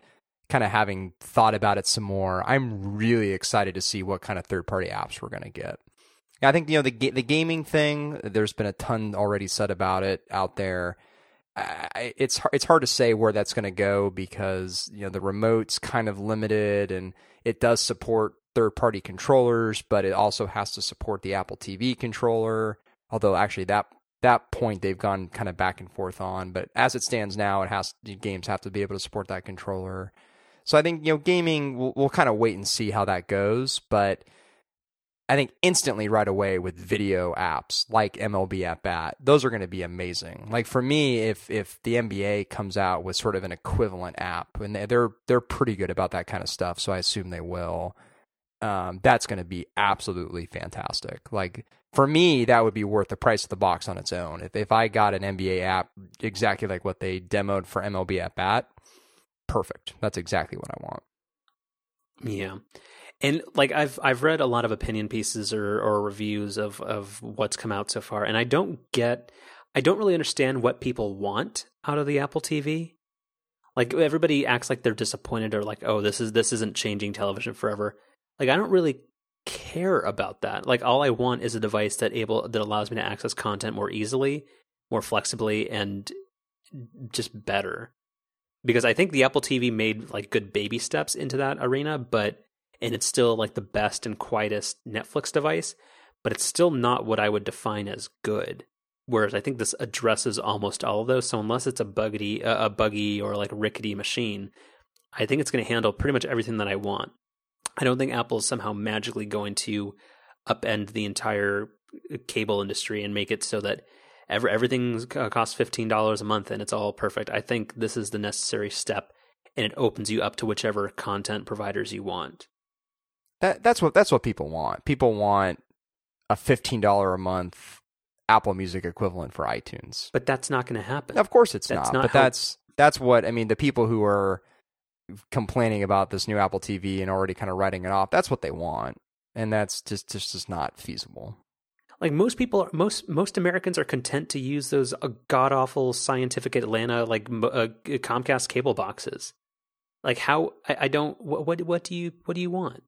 kind of having thought about it some more, I'm really excited to see what kind of third party apps we're going to get. I think you know the the gaming thing. There's been a ton already said about it out there. It's it's hard to say where that's going to go because you know the remote's kind of limited and it does support third party controllers, but it also has to support the Apple TV controller. Although actually that that point they've gone kind of back and forth on, but as it stands now, it has games have to be able to support that controller. So I think you know gaming we'll, we'll kind of wait and see how that goes, but I think instantly right away with video apps like MLB at Bat, those are going to be amazing. Like for me, if if the NBA comes out with sort of an equivalent app, and they're they're pretty good about that kind of stuff, so I assume they will. Um, that's going to be absolutely fantastic. Like for me, that would be worth the price of the box on its own. If if I got an NBA app exactly like what they demoed for MLB at Bat, perfect. That's exactly what I want. Yeah and like I've I've read a lot of opinion pieces or or reviews of of what's come out so far, and I don't get I don't really understand what people want out of the Apple TV. Like everybody acts like they're disappointed or like, oh, this is this isn't changing television forever. Like I don't really care about that. Like all I want is a device that able that allows me to access content more easily, more flexibly, and just better. Because I think the Apple TV made like good baby steps into that arena, but and it's still like the best and quietest Netflix device, but it's still not what I would define as good. Whereas I think this addresses almost all of those. So unless it's a buggy, a buggy or like rickety machine, I think it's going to handle pretty much everything that I want. I don't think Apple is somehow magically going to upend the entire uh, cable industry and make it so that every, everything costs fifteen dollars a month and it's all perfect. I think this is the necessary step, and it opens you up to whichever content providers you want. That that's what that's what people want. People want a fifteen dollar a month Apple Music equivalent for iTunes. But that's not going to happen. Of course, it's that's not. not but how... that's that's what I mean. The people who are complaining about this new Apple TV and already kind of writing it off, that's what they want, and that's just just, just not feasible. Like most people, most most Americans are content to use those uh, god awful Scientific Atlanta like uh, Comcast cable boxes. Like how I, I don't what, what what do you what do you want?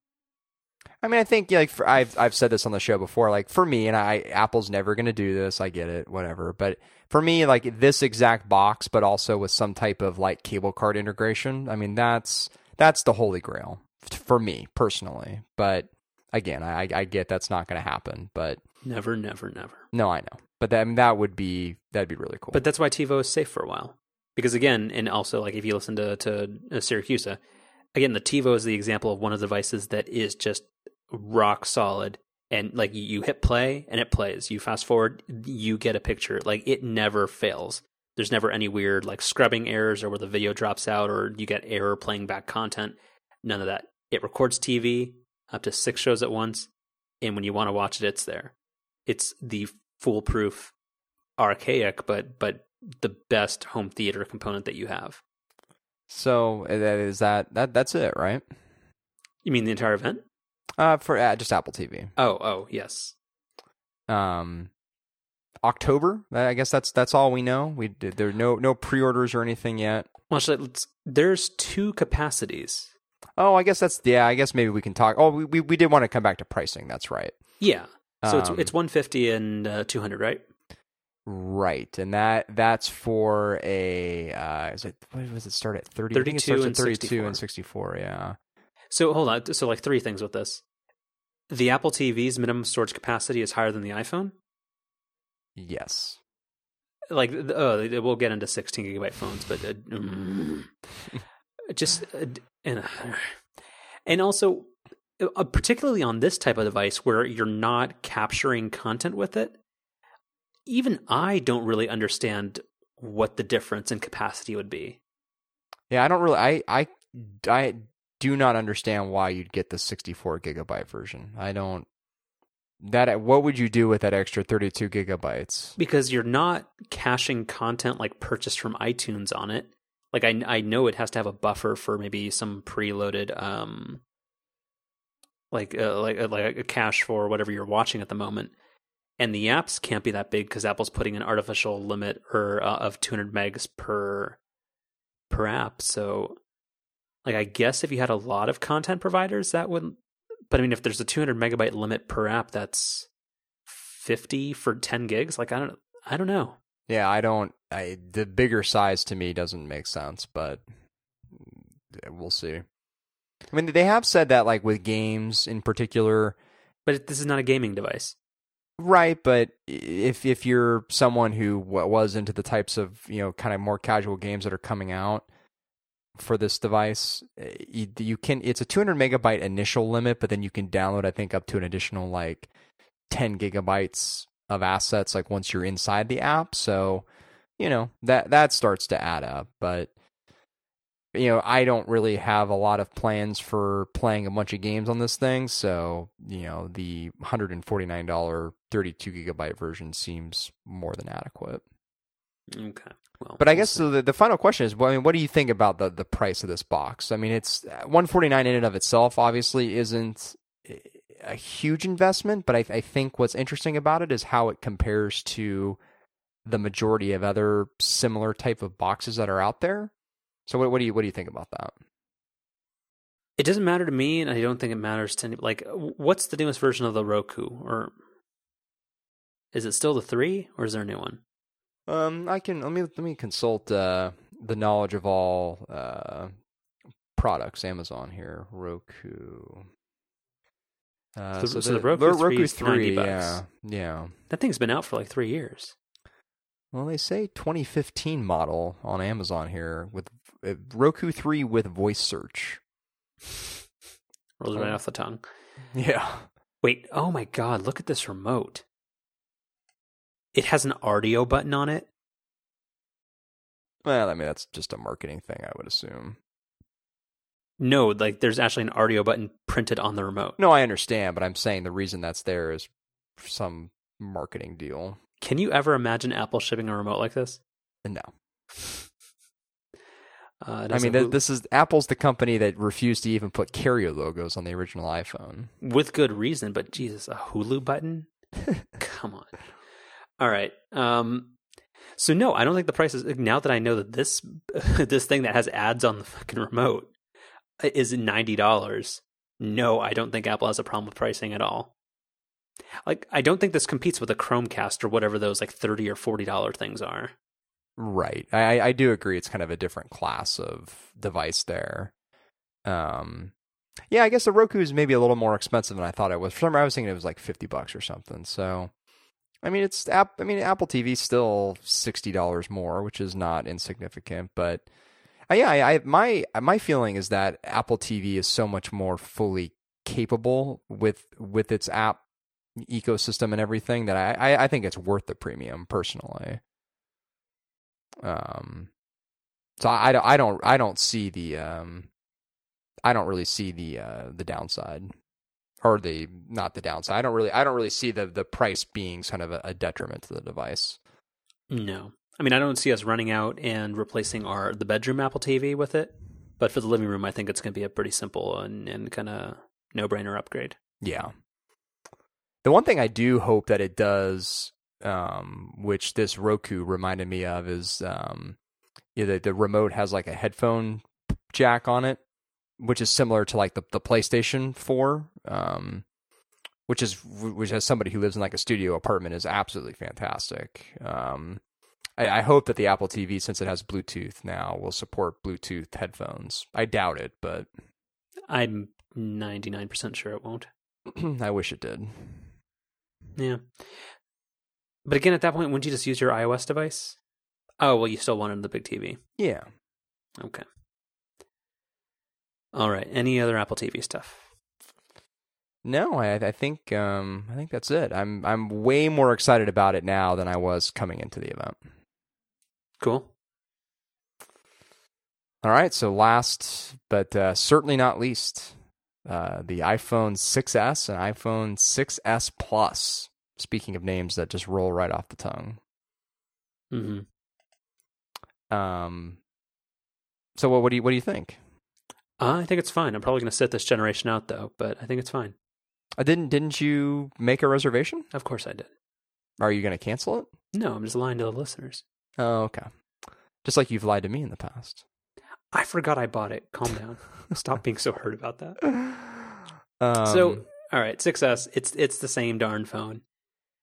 I mean, I think like for, I've I've said this on the show before. Like for me, and I Apple's never going to do this. I get it, whatever. But for me, like this exact box, but also with some type of like cable card integration. I mean, that's that's the holy grail for me personally. But again, I I get that's not going to happen. But Never, never, never. no, I know. But that I mean, that would be that'd be really cool. But that's why TiVo is safe for a while. Because again, and also like if you listen to to uh, Siracusa, again, the TiVo is the example of one of the devices that is just rock solid. And like you- hit play and it plays. You fast forward, you get a picture. Like it never fails. There's never any weird like scrubbing errors or where the video drops out or you get error playing back content. None of that. It records TV up to six shows at once, and when you want to watch it, it's there. It's the foolproof, archaic, but but the best home theater component that you have. So uh, that is that that that's it, right? You mean the entire event? Uh, for uh, just Apple TV. Oh, oh, yes. um October. I guess that's that's all we know. We did there are no no pre-orders or anything yet. Well, there's two capacities. Oh, I guess that's yeah. I guess maybe we can talk. Oh, we we, we did want to come back to pricing. That's right. Yeah. So it's Um, it's 150 and uh, 200, right? Right, and that that's for a uh, is it what was it start at thirty? It 32 and thirty-two and sixty-four. Yeah. So hold on. So like three things with this. The Apple TV's minimum storage capacity is higher than the iPhone. Yes. Like oh, we'll get into 16 gigabyte phones, but uh, mm, just uh, and and also uh, particularly on this type of device where you're not capturing content with it. Even I don't really understand what the difference in capacity would be. Yeah, I don't really. I I I do not understand why you'd get the sixty-four gigabyte version. I don't. That what would you do with that extra thirty-two gigabytes? because you're not caching content like purchased from iTunes on it. Like I I know it has to have a buffer for maybe some preloaded um like uh, like uh, like a cache for whatever you're watching at the moment. And the apps can't be that big because Apple's putting an artificial limit or uh, of 200 megs per per app. So like I guess if you had a lot of content providers that wouldn't. but I mean if there's a 200 megabyte limit per app that's 50 for 10 gigs like I don't I don't know. Yeah, I don't. I the bigger size to me doesn't make sense, but we'll see. I mean, they have said that like with games in particular, But this is not a gaming device. Right? But if if you're someone who was into the types of you know kind of more casual games that are coming out for this device, eh, you, you can. It's a 200 megabyte initial limit, but then you can download, I think, up to an additional like 10 gigabytes of assets like once you're inside the app. So you know that that starts to add up, but you know, I don't really have a lot of plans for playing a bunch of games on this thing, so you know, the hundred and forty nine dollar thirty two gigabyte version seems more than adequate. Okay. Well, But I guess so. The, the final question is, well, I mean, what do you think about the the price of this box? I mean, it's uh, one forty nine in and of itself. Obviously, isn't eh, a huge investment, but I, I think what's interesting about it is how it compares to the majority of other similar type of boxes that are out there. So, what, what do you what do you think about that? it doesn't matter to me, and I don't think it matters to any. Like, what's the newest version of the Roku? Or is it still the three, or is there a new one? Um, I can let me let me consult uh, the knowledge of all uh, products. Amazon here, Roku. Uh, So- so the Roku Ro- 3 Roku's is 90 three, bucks. yeah, yeah. That thing's been out for like three years. Well, they say 2015 model on Amazon here with Uh, Roku 3 with voice search. Rolls right Oh. off the tongue. Yeah. Wait, oh my god, look at this remote. It has an audio button on it. Well, I mean that's just a marketing thing, I would assume. No, like there's actually an audio button printed on the remote. No, I understand, but I'm saying the reason that's there is some marketing deal. Can you ever imagine Apple shipping a remote like this? No. Uh, I mean, th- this is Apple's the company that refused to even put carrier logos on the original iPhone. with good reason, but Jesus, a Hulu button? Come on. All right. Um so no, I don't think the price is now that I know that this this thing that has ads on the fucking remote is ninety dollars. no, I don't think Apple has a problem with pricing at all. Like, I don't think this competes with a Chromecast or whatever those like thirty or forty dollar things are. Right. I, I do agree. It's kind of a different class of device there. Um, yeah, I guess the Roku is maybe a little more expensive than I thought it was. For some reason, I was thinking it was like fifty bucks or something. So, I mean, it's app. I mean, Apple TV still sixty dollars more, which is not insignificant. But uh, yeah, I, I my my feeling is that Apple TV is so much more fully capable with with its app ecosystem and everything that I, I, I think it's worth the premium personally. Um, so I, I don't I don't I don't see the um, I don't really see the uh, the downside or the not the downside. I don't really I don't really see the the price being kind of a, a detriment to the device. No, I mean I don't see us running out and replacing our the bedroom Apple TV with it. But for the living room, I think it's going to be a pretty simple and, and kind of no brainer upgrade. Yeah. The one thing I do hope that it does um, which this Roku reminded me of, is um, yeah, the, the remote has like a headphone jack on it, which is similar to like the, the PlayStation 4, um, which is which as somebody who lives in like a studio apartment is absolutely fantastic. Um, I, I hope that the Apple TV, since it has Bluetooth now, will support Bluetooth headphones. I doubt it, but I'm 99% sure it won't. I wish it did. Yeah. But again, at that point, wouldn't you just use your iOS device? Oh, well, you still wanted the big TV. Yeah. Okay. All right. Any other Apple TV stuff? No, I, I think um, I think that's it. I'm I'm way more excited about it now than I was coming into the event. Cool. All right. So last, but uh, certainly not least, uh, the iPhone 6s and iPhone 6s Plus. Speaking of names that just roll right off the tongue. Mm-hmm. Um. So what, what do you what do you think? Uh, I think it's fine. I'm probably going to sit this generation out though, but I think it's fine. I didn't didn't you make a reservation? Of course I did. Are you going to cancel it? No, I'm just lying to the listeners. Oh, okay. Just like you've lied to me in the past. I forgot I bought it. Calm down. Stop being so hurt about that. Um, so, all right, 6S. It's it's the same darn phone.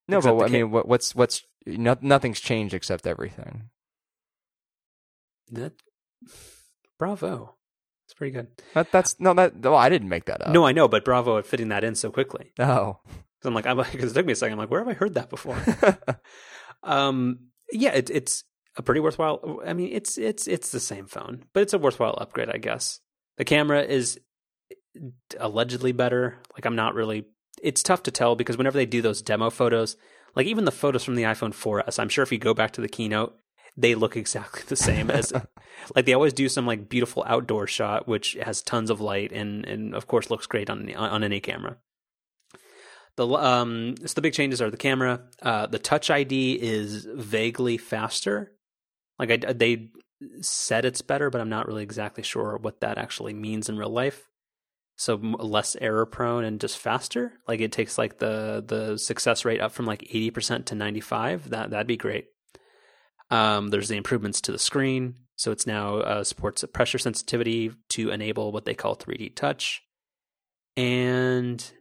No, but I mean, what, what's what's no, nothing's changed except everything. That bravo. It's pretty good. That that's no that. Well, I didn't make that up. No, I know, but bravo at fitting that in so quickly. Oh. I'm like, I'm because it took me a second. I'm like, where have I heard that before? um, yeah, it, it's a pretty worthwhile. I mean, it's it's it's the same phone, but it's a worthwhile upgrade, I guess. The camera is allegedly better. Like, I'm not really. It's tough to tell because whenever they do those demo photos, like even the photos from the iPhone 4S, I'm sure if you go back to the keynote, they look exactly the same as. like they always do some like beautiful outdoor shot, which has tons of light and and of course looks great on on any camera. The um, so the big changes are the camera. Uh, the Touch ID is vaguely faster. Like I, they said it's better, but I'm not really exactly sure what that actually means in real life. So less error prone and just faster. Like it takes like the the success rate up from like 80% to 95. That that'd be great. Um, there's the improvements to the screen. So it's now uh, supports a pressure sensitivity to enable what they call 3D touch. And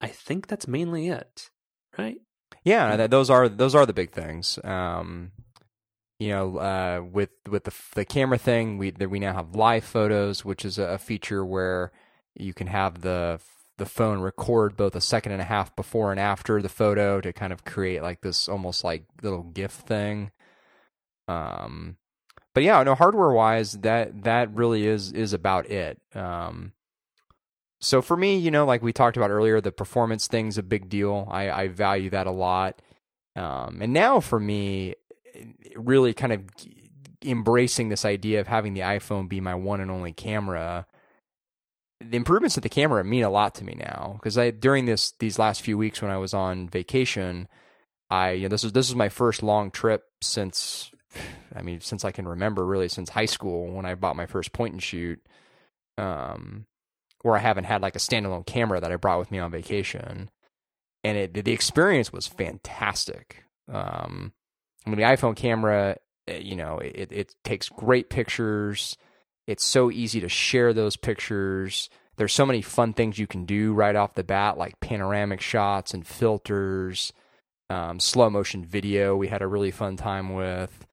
I think that's mainly it, right? Yeah, th- those are those are the big things. Um, you know, uh, with with the the camera thing, we that we now have live photos, which is a feature where you can have the the phone record both a second and a half before and after the photo to kind of create like this almost like little GIF thing. Um, but yeah, no hardware wise, that that really is is about it. Um, so for me, you know, like we talked about earlier, the performance thing's a big deal. I, I value that a lot. Um, and now for me, really kind of embracing this idea of having the iPhone be my one and only camera. The improvements to the camera mean a lot to me now because I during this these last few weeks when I was on vacation, I you know, this is this was my first long trip since I mean since I can remember really since high school when I bought my first point and shoot. Um, where I haven't had like a standalone camera that I brought with me on vacation, and it the experience was fantastic. Um, I mean, the iPhone camera, eh, you know, it it takes great pictures. It's so easy to share those pictures. there's so many fun things you can do right off the bat, like panoramic shots and filters, um, slow motion video. We had a really fun time with.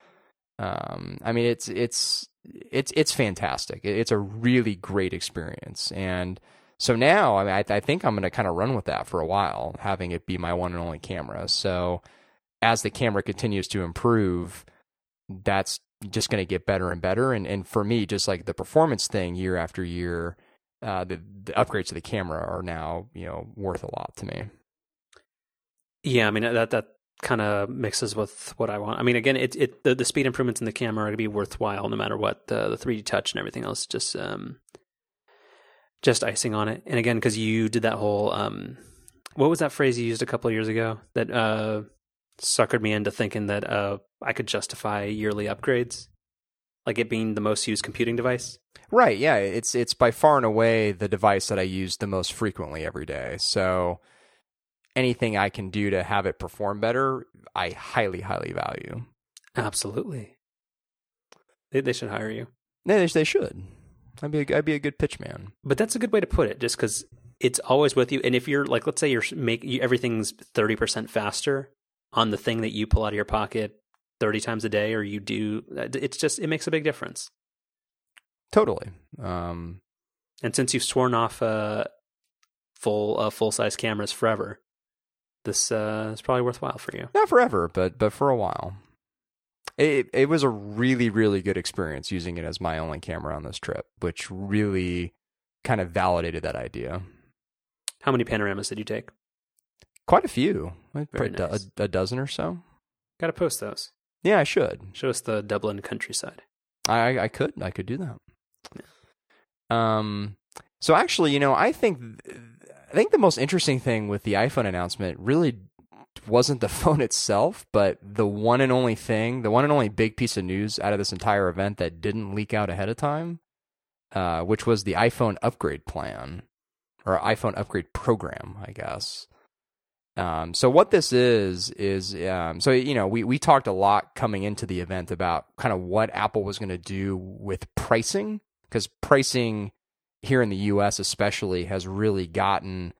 Um, I mean, it's it's it's it's fantastic. It's a really great experience, and so now I mean, I, I think I'm going to kind of run with that for a while, having it be my one and only camera. So as the camera continues to improve, that's just going to get better and better. And and for me, just like the performance thing, year after year uh, the, the upgrades to the camera are now you know worth a lot to me. Yeah, I mean that that kind of mixes with what I want. I mean, again, it it the, the speed improvements in the camera are going to be worthwhile no matter what. The the 3D touch and everything else just um just icing on it. And again, because you did that whole um what was that phrase you used a couple of years ago that uh suckered me into thinking that uh I could justify yearly upgrades, like it being the most used computing device. Right. Yeah. It's it's by far and away the device that I use the most frequently every day. So anything I can do to have it perform better, I highly, highly value. Absolutely. They, they should hire you. They, they should. I'd be a, I'd be a good pitch man. But that's a good way to put it, just because it's always with you. And if you're like, let's say you're make you, everything's thirty percent faster on the thing that you pull out of your pocket thirty times a day, or you do, it's just it makes a big difference. Totally. Um, and since you've sworn off uh, full uh, full size cameras forever, this uh, is probably worthwhile for you. Not forever, but but for a while. It it was a really really good experience using it as my only camera on this trip, which really kind of validated that idea. How many panoramas did you take? Quite a few, nice. a, a dozen or so. Got to post those. Yeah, I should. Show us the Dublin countryside. I I could I could do that. Um, so actually, you know, I think I think the most interesting thing with the iPhone announcement really wasn't the phone itself, but the one and only thing, the one and only big piece of news out of this entire event that didn't leak out ahead of time, uh, which was the iPhone upgrade plan or iPhone upgrade program, I guess. Um, so what this is is um, so you know we we talked a lot coming into the event about kind of what Apple was going to do with pricing because pricing here in the U.S. especially has really gotten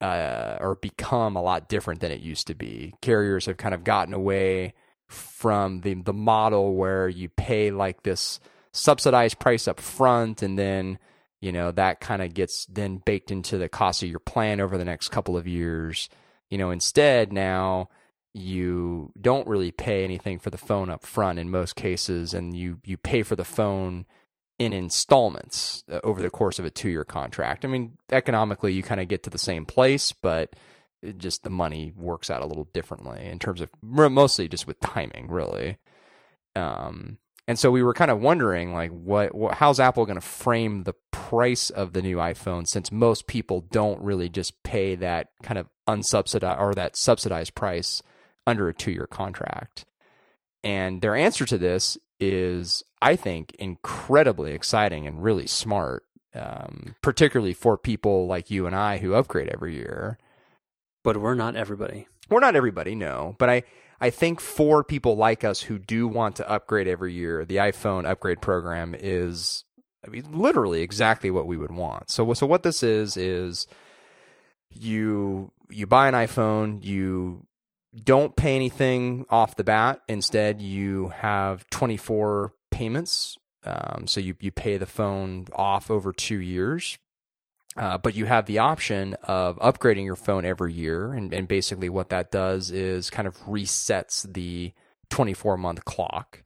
uh, or become a lot different than it used to be. Carriers have kind of gotten away from the the model where you pay like this subsidized price up front and then you know that kind of gets then baked into the cost of your plan over the next couple of years you know instead now you don't really pay anything for the phone up front in most cases and you you pay for the phone in installments uh, over the course of a two year contract. I mean, economically, you kind of get to the same place, but just the money works out a little differently in terms of mostly just with timing, really. Um, and so we were kind of wondering, like, what, what how's Apple going to frame the price of the new iPhone since most people don't really just pay that kind of unsubsidized or that subsidized price under a two year contract. And their answer to this is, I think, incredibly exciting and really smart, um, particularly for people like you and I who upgrade every year. But we're not everybody. We're not everybody, no. But I, I think for people like us who do want to upgrade every year, the iPhone upgrade program is I mean, literally exactly what we would want. So, so what this is is you you buy an iPhone, you don't pay anything off the bat. Instead, you have 24 payments. Um, so you, you pay the phone off over two years. Uh, but you have the option of upgrading your phone every year. And, and basically, what that does is kind of resets the 24 month clock.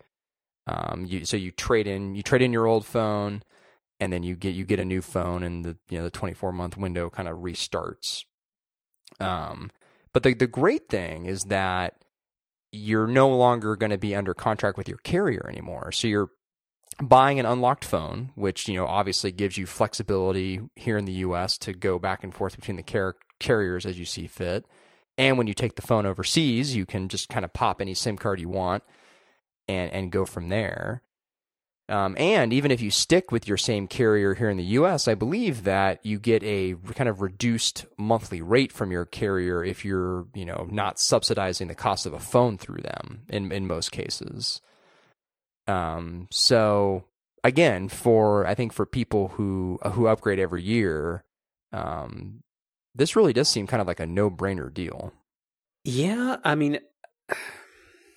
Um, you, so you trade in you trade in your old phone, and then you get you get a new phone, and the you know the 24 month window kind of restarts. Um, but the, the great thing is that you're no longer going to be under contract with your carrier anymore. So you're buying an unlocked phone, which you know obviously gives you flexibility here in the U.S. to go back and forth between the car- carriers as you see fit. And when you take the phone overseas, you can just kind of pop any SIM card you want and and go from there. Um, and even if you stick with your same carrier here in the US, I believe that you get a kind of reduced monthly rate from your carrier if you're, you know, not subsidizing the cost of a phone through them in, in most cases. Um, so again, for I think for people who who upgrade every year, um, this really does seem kind of like a no brainer deal. Yeah, I mean,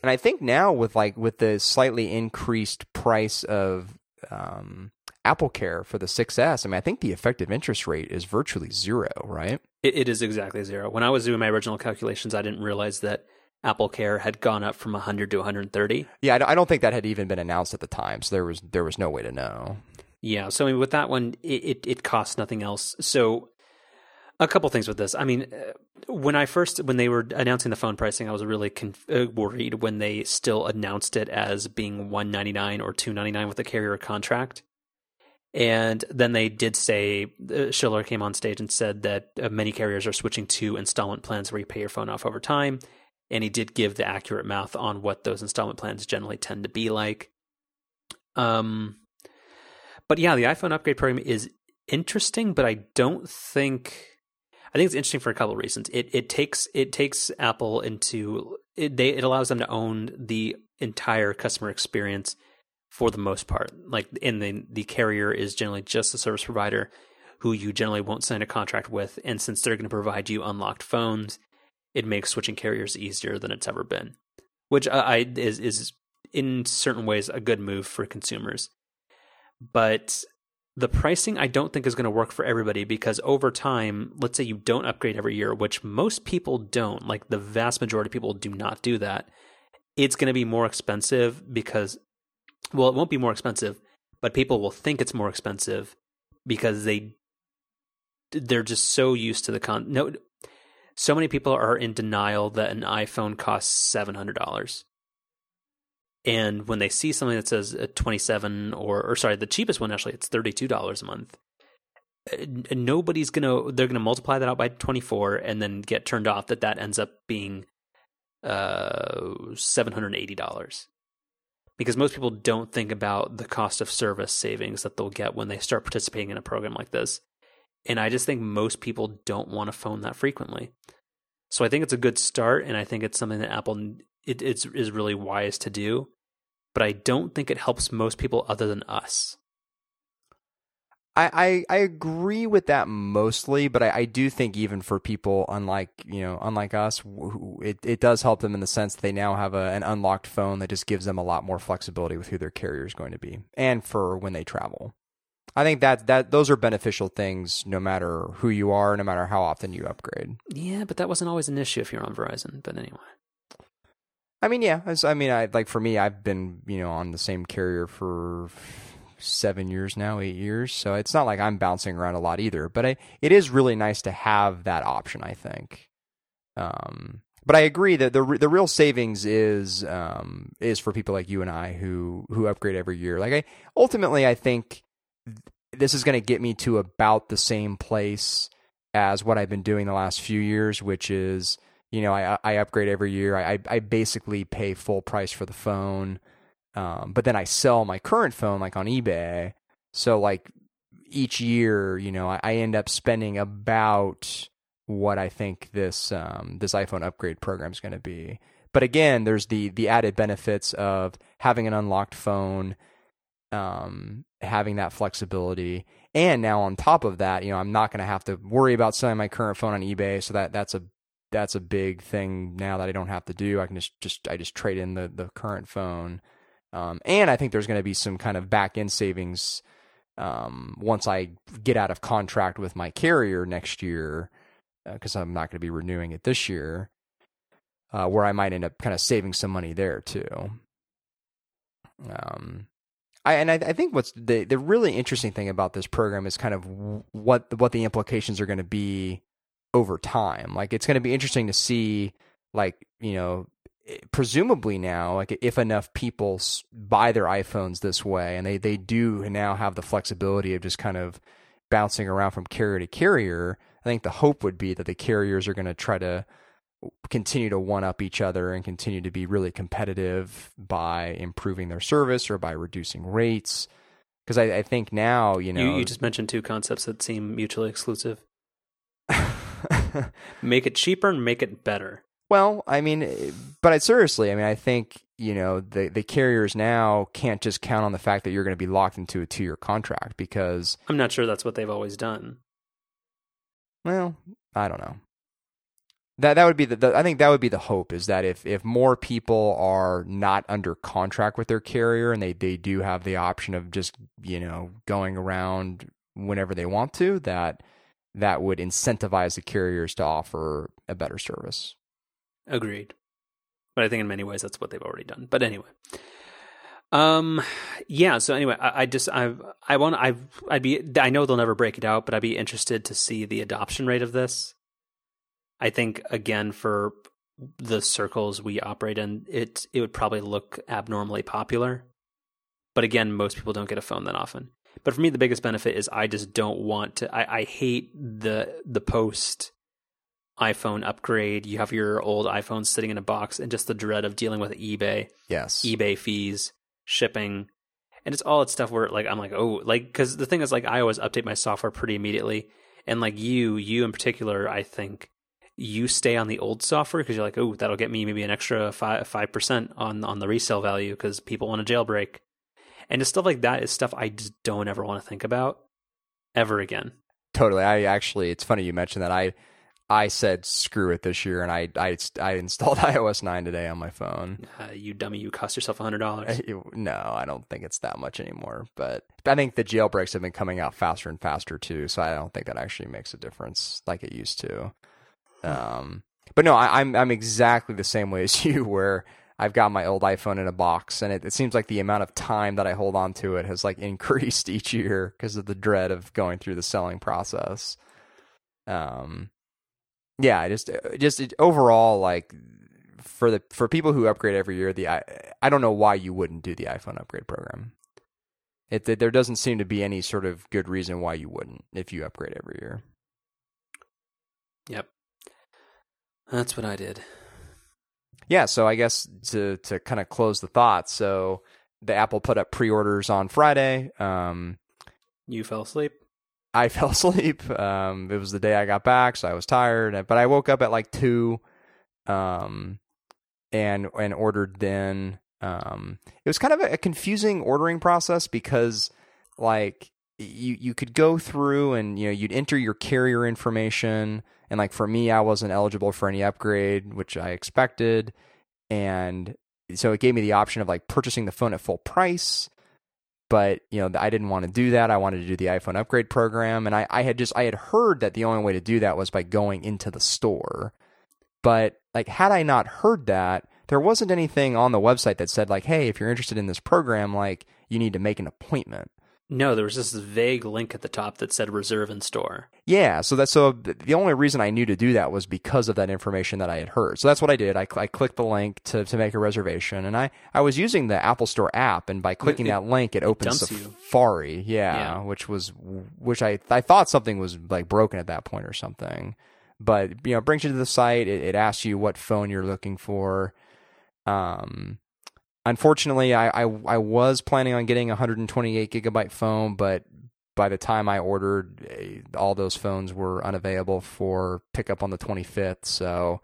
and I think now with like with the slightly increased price of um, Apple Care for the 6s, I mean, I think the effective interest rate is virtually zero, right? it, it is exactly zero. When I was doing my original calculations, I didn't realize that Apple Care had gone up from 100 to 130. Yeah, I don't think that had even been announced at the time, so there was there was no way to know. Yeah, so I mean, with that one, it, it, it costs nothing else. So a couple things with this. I mean, uh, when I first when they were announcing the phone pricing, I was really conf- uh, worried when they still announced it as being 199 or 299 with a carrier contract. And then they did say uh, Schiller came on stage and said that many carriers are switching to installment plans where you pay your phone off over time. And he did give the accurate math on what those installment plans generally tend to be like. Um, but yeah, the iPhone upgrade program is interesting, but I don't think I think it's interesting for a couple of reasons. It it takes it takes Apple into it, they it allows them to own the entire customer experience for the most part. Like and the the carrier is generally just a service provider who you generally won't sign a contract with and since they're going to provide you unlocked phones, it makes switching carriers easier than it's ever been. Which I, I is is in certain ways a good move for consumers. But the pricing I don't think is going to work for everybody because over time, let's say you don't upgrade every year, which most people don't, like the vast majority of people do not do that. It's going to be more expensive because, well, it won't be more expensive, but people will think it's more expensive because they they're just so used to the con. No, so many people are in denial that an iPhone costs seven hundred dollars and when they see something that says 27 or or sorry the cheapest one actually it's $32 a month uh, nobody's gonna they're gonna multiply that out by 24 and then get turned off that that ends up being uh $780 because most people don't think about the cost of service savings that they'll get when they start participating in a program like this. And i just think most people don't want to phone that frequently. So i think it's a good start and i think it's something that apple it, it's is really wise to do but I don't think it helps most people other than us. I, I, I agree with that mostly, but I, I, do think even for people unlike you know unlike us, it it does help them in the sense that they now have a, an unlocked phone that just gives them a lot more flexibility with who their carrier is going to be, and for when they travel. I think that that those are beneficial things no matter who you are, no matter how often you upgrade. Yeah, but that wasn't always an issue if you're on Verizon. But anyway. I mean, yeah. I mean, I like for me, I've been you know on the same carrier for seven years now, eight years. So it's not like I'm bouncing around a lot either. But I, it is really nice to have that option. I think. Um, but I agree that the the real savings is um, is for people like you and I who who upgrade every year. Like I ultimately, I think this is going to get me to about the same place as what I've been doing the last few years, which is you know, I, I upgrade every year. I, I basically pay full price for the phone. Um, but then I sell my current phone like on eBay. So like each year, you know, I, I end up spending about what I think this um, this iPhone upgrade program is going to be. But again, there's the the added benefits of having an unlocked phone, um, having that flexibility, and now on top of that, you know, I'm not going to have to worry about selling my current phone on eBay. So that that's a that's a big thing now that I don't have to do. I can just just I just trade in the the current phone, um, and I think there's going to be some kind of back end savings um, once I get out of contract with my carrier next year because uh, I'm not going to be renewing it this year, uh, where I might end up kind of saving some money there too. Um, I, and I, I, think what's the the really interesting thing about this program is kind of what what the implications are going to be over time. Like it's going to be interesting to see, like you know, eh, presumably now, like if enough people buy their iPhones this way, and they they do now have the flexibility of just kind of bouncing around from carrier to carrier. I think the hope would be that the carriers are going to try to continue to one up each other and continue to be really competitive by improving their service or by reducing rates. Because I, I, think now, you know, you, you just mentioned two concepts that seem mutually exclusive. make it cheaper and make it better. Well, I mean, but I, seriously, I mean, I think you know the the carriers now can't just count on the fact that you're going to be locked into a two year contract because I'm not sure that's what they've always done. Well, I don't know. That that would be the, the, I think that would be the hope is that if if more people are not under contract with their carrier and they they do have the option of just you know going around whenever they want to that that would incentivize the carriers to offer a better service. Agreed. But I think in many ways that's what they've already done. But anyway. Um yeah, so anyway, I, I just I I want I I'd be I know they'll never break it out, but I'd be interested to see the adoption rate of this I think again for the circles we operate in, it it would probably look abnormally popular. But again, most people don't get a phone that often. But for me, the biggest benefit is I just don't want to. I, I hate the the post iPhone upgrade. You have your old iPhone sitting in a box, and just the dread of dealing with eBay. Yes, eBay fees, shipping, and it's all that stuff where like I'm like, oh, like because the thing is like I always update my software pretty immediately, and like you, you in particular, I think you stay on the old software because you're like, oh, that'll get me maybe an extra five five percent on on the resale value because people want a jailbreak, and just stuff like that is stuff I just don't ever want to think about ever again. Totally. I actually, it's funny you mentioned that. I I said screw it this year, and I I, I installed iOS nine today on my phone. Uh, you dummy! You cost yourself a hundred dollars. No, I don't think it's that much anymore. But I think the jailbreaks have been coming out faster and faster too, so I don't think that actually makes a difference like it used to. Um, but no, I, I'm, I'm exactly the same way as you, where I've got my old iPhone in a box, and it, it seems like the amount of time that I hold on to it has like increased each year because of the dread of going through the selling process. Um, yeah, just uh, just it, overall like for the for people who upgrade every year, the I I don't know why you wouldn't do the iPhone upgrade program. It, there doesn't seem to be any sort of good reason why you wouldn't if you upgrade every year. Yep. That's what I did. Yeah, so I guess to to kind of close the thought, so the Apple put up pre-orders on Friday. Um, you fell asleep. I fell asleep. Um, it was the day I got back, so I was tired. But I woke up at like two, um, and and ordered then. Um, it was kind of a, a confusing ordering process because like you you could go through and you know you'd enter your carrier information and like for me, I wasn't eligible for any upgrade, which I expected. And so it gave me the option of like purchasing the phone at full price. But, you know, I didn't want to do that. I wanted to do the iPhone upgrade program. And I, I had just, I had heard that the only way to do that was by going into the store. But like, had I not heard that, there wasn't anything on the website that said like, hey, if you're interested in this program, like you need to make an appointment. No, there was this vague link at the top that said reserve in store. Yeah, so that's so the only reason I knew to do that was because of that information that I had heard. So that's what I did. I, I clicked the link to, to make a reservation, and I, I was using the Apple Store app, and by clicking it, that link, it, it opens Safari. Yeah, yeah, which was which I I thought something was like broken at that point or something, but you know, it brings you to the site. It, it asks you what phone you're looking for. Um, unfortunately, I, I, I was planning on getting a 128 gigabyte phone, but by the time I ordered, eh, all those phones were unavailable for pickup on the 25th. So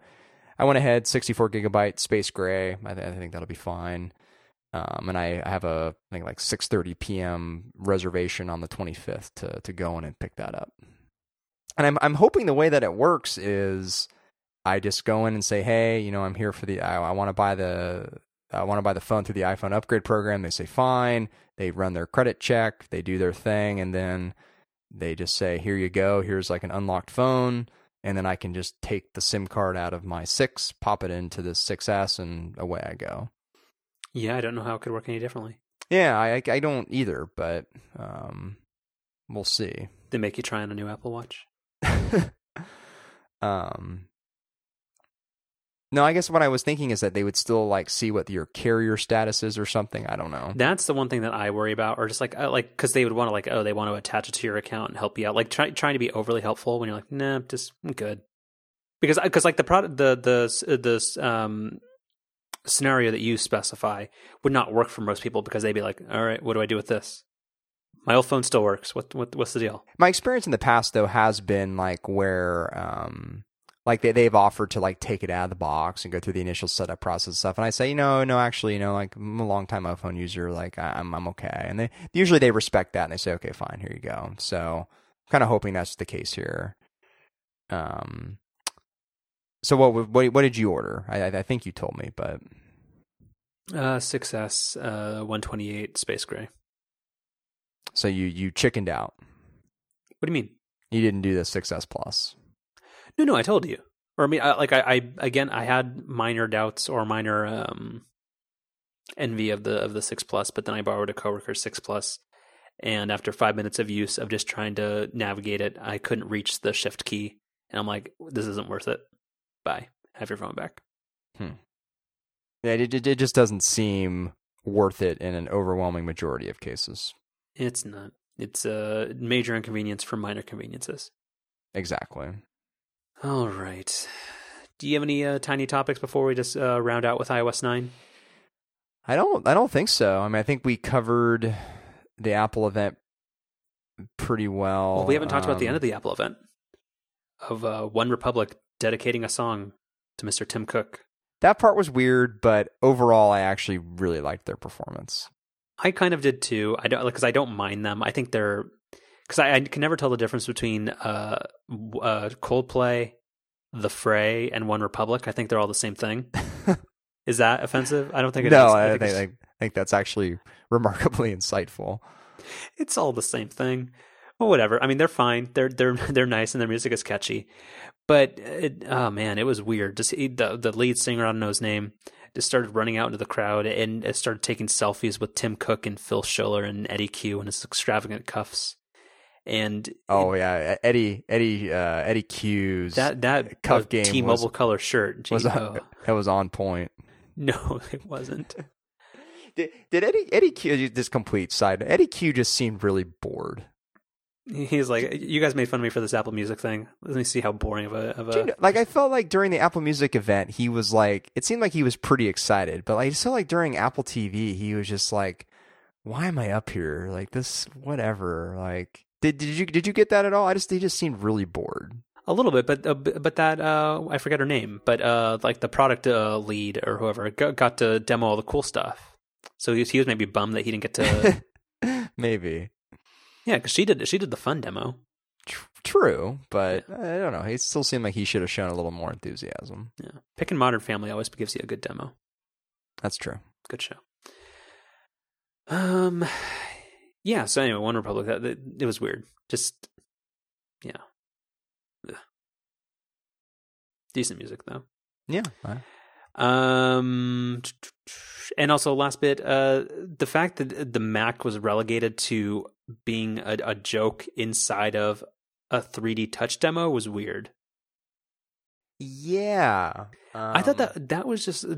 I went ahead, 64 gigabyte space gray. I, th- I think that'll be fine. Um, and I, I, have a I think like 6:30 p.m. reservation on the 25th to to go in and pick that up. And I'm I'm hoping the way that it works is I just go in and say, hey, you know, I'm here for the I, I want to buy the I want to buy the phone through the iPhone upgrade program. They say fine. They run their credit check. They do their thing, and then they just say, "Here you go. Here's like an unlocked phone." And then I can just take the SIM card out of my six, pop it into the 6s, and away I go. Yeah, I don't know how it could work any differently. Yeah, I, I don't either, but um, we'll see. They make you try on a new Apple Watch. um, no, I guess what I was thinking is that they would still like see what your carrier status is or something. I don't know. That's the one thing that I worry about, or just like uh, like because they would want to like oh they want to attach it to your account and help you out, like try, trying to be overly helpful when you're like nah, just I'm good. Because because like the product the the the um scenario that you specify would not work for most people because they'd be like, all right, what do I do with this? My old phone still works. What what what's the deal? My experience in the past though has been like where um like they they've offered to like take it out of the box and go through the initial setup process and stuff. And I say, you know, no, actually, you know, like I'm a long time iPhone user, like I, I'm I'm okay. And they usually they respect that and they say, okay, fine, here you go. So I'm kind of hoping that's the case here. Um. So what what what did you order? I I think you told me, but Uh, 6s, uh, 128 Space Gray. so you you chickened out. What do you mean? You didn't do the 6s Plus. No, no, I told you. Or I mean, I, like I, I, again, I had minor doubts or minor um, envy of the of the six plus, but then I borrowed a coworker's six plus, and after five minutes of use of just trying to navigate it, I couldn't reach the shift key, and I'm like, this isn't worth it. Bye. Have your phone back. Hmm. Yeah, it, it it just doesn't seem worth it in an overwhelming majority of cases. It's not. It's a major inconvenience for minor conveniences. Exactly. All right. Do you have any uh, tiny topics before we just uh, round out with iOS nine? I don't. I don't think so. I mean, I think we covered the Apple event pretty well. Well, we haven't talked about the Um, end of the Apple event of uh, One Republic dedicating a song to Mr. Tim Cook. That part was weird, but overall, I actually really liked their performance. I kind of did too. I don't because I don't mind them. I think they're because I, I can never tell the difference between uh, uh, Coldplay, The Fray, and One Republic. I think they're all the same thing. is that offensive? I don't think it is. no, I, think think, I think that's actually remarkably insightful. it's all the same thing. Well, whatever. I mean, they're fine. They're they're they're nice, and their music is catchy. But it, oh man, it was weird. Just he- the the lead singer, I don't know his name, just started running out into the crowd and started taking selfies with Tim Cook and Phil Schiller and Eddy Cue and his extravagant cuffs. And Oh yeah, Eddie Eddie uh, Eddy Cue's that that cuff uh, game T-Mobile was- color shirt. Was oh, that was on point. no, it wasn't. Did, did Eddie Eddy Cue this complete side? Eddy Cue just seemed really bored. He's like, you guys made fun of me for this Apple Music thing. Let me see how boring of a of Do you know- like I felt like during the Apple Music event, he was like, it seemed like he was pretty excited, but like, I just felt like during Apple TV, he was just like, why am I up here? Like this, whatever. Like, did did you did you get that at all? I just he just seemed really bored. A little bit, but uh, but that uh, I forget her name, but uh, like the product uh, lead or whoever got, to demo all the cool stuff. So he was, he was maybe bummed that he didn't get to. Maybe yeah, because she did she did the fun demo. True, but I don't know. He still seemed like he should have shown a little more enthusiasm. Yeah, picking Modern Family always gives you a good demo. That's true. Good show. Um, yeah. So anyway, One Republic. That, that it was weird. Just yeah. Ugh. Decent music though. Yeah. I- Um, and also last bit, uh, the fact that the Mac was relegated to being a, a joke inside of a 3D touch demo was weird. yeah. I thought Um, that that was just. uh,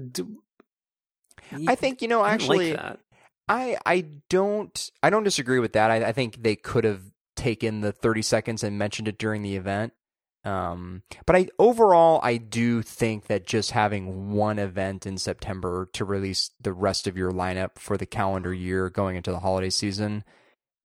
I think you know actually. like that. I I don't I don't disagree with that. I, I think they could have taken the 30 seconds and mentioned it during the event. Um, but I overall I do think that just having one event in September to release the rest of your lineup for the calendar year going into the holiday season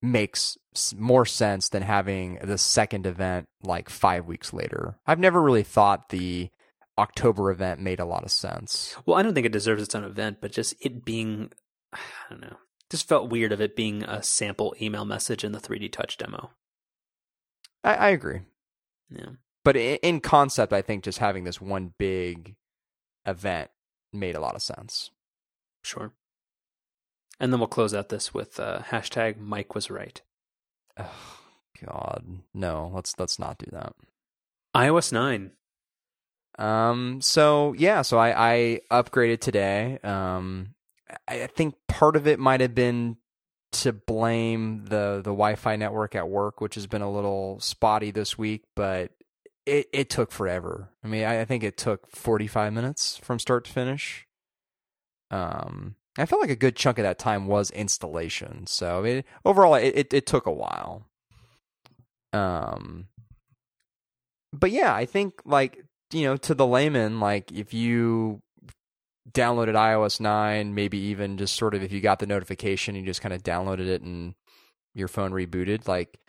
makes more sense than having the second event like 5 weeks later. I've never really thought the October event made a lot of sense. Well, I don't think it deserves its own event, but just it being, I don't know, just felt weird of it being a sample email message in the 3D touch demo. I, I agree. Yeah. but in concept, I think just having this one big event made a lot of sense. Sure. And then we'll close out this with uh, hashtag Mike was right. Ugh, God, no, let's let's not do that. iOS 9. Um, so yeah, so I, I upgraded today. Um, I, think part of it might have been to blame the the Wi-Fi network at work, which has been a little spotty this week, but it it took forever. I mean, I, I think it took forty five minutes from start to finish. Um, I felt like a good chunk of that time was installation. So it, overall, it, it it took a while. Um, but yeah, I think like you know to the layman, like if you downloaded iOS nine, maybe even just sort of if you got the notification, you just kind of downloaded it and your phone rebooted, like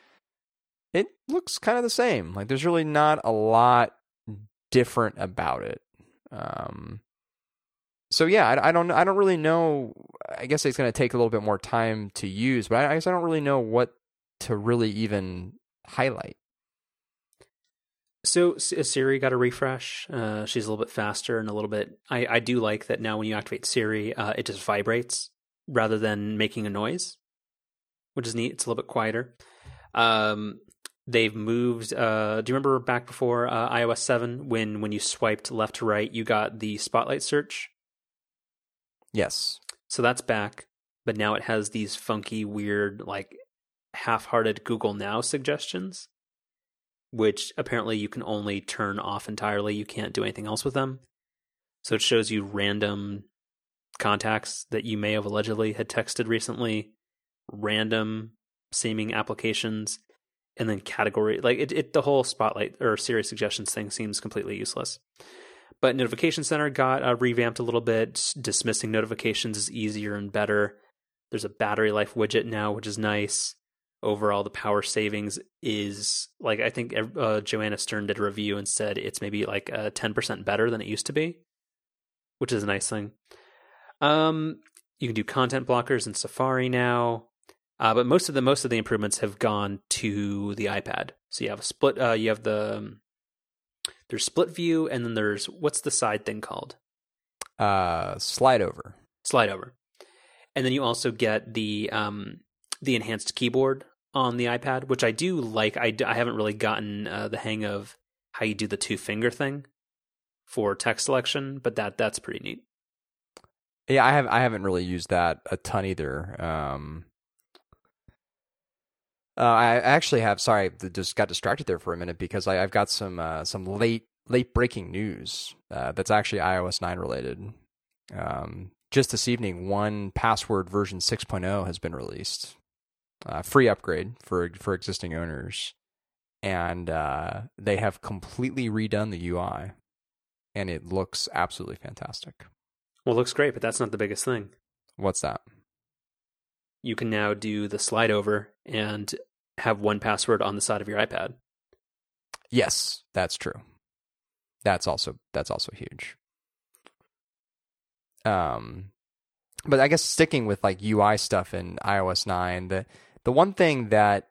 it looks kind of the same. Like there's really not a lot different about it. Um, so yeah, I, I, don't I don't really know. I guess it's going to take a little bit more time to use, but I, I guess I don't really know what to really even highlight. So Siri got a refresh. Uh, she's a little bit faster and a little bit. I, I do like that now when you activate Siri, uh, it just vibrates rather than making a noise, which is neat. It's a little bit quieter. Um, they've moved. Uh, do you remember back before uh, iOS seven when when you swiped left to right, you got the spotlight search? Yes. So that's back, but now it has these funky, weird, like half-hearted Google Now suggestions which apparently you can only turn off entirely. You can't do anything else with them. So it shows you random contacts that you may have allegedly had texted recently, random seeming applications, and then category like it, it the whole spotlight or Siri suggestions thing seems completely useless. But Notification Center got uh, revamped a little bit. Dismissing notifications is easier and better. There's a battery life widget now, which is nice overall the power savings is like I think uh, Joanna Stern did a review and said it's maybe like uh, ten percent better than it used to be, which is a nice thing. Um, you can do content blockers in Safari now, uh, but most of the most of the improvements have gone to the iPad. So you have a split. Uh, you have the um, there's split view, and then there's what's the side thing called? Uh, slide over. Slide over, and then you also get the um the enhanced keyboard on the iPad, which I do like. I, I haven't really gotten uh, the hang of how you do the two finger thing for text selection, but that that's pretty neat. Yeah, I have I haven't really used that a ton either. Um, uh, I actually have. Sorry, just got distracted there for a minute because I, have got some uh, some late late breaking news uh, that's actually iOS nine related. Um, just this evening, 1Password version 6.0 has been released uh, free upgrade for for existing owners, and uh, they have completely redone the UI, and it looks absolutely fantastic. Well, it looks great, but that's not the biggest thing. What's that? You can now do the slide over and have 1Password on the side of your iPad. Yes, that's true. That's also that's also huge. Um, but I guess sticking with like UI stuff in iOS nine, the the one thing that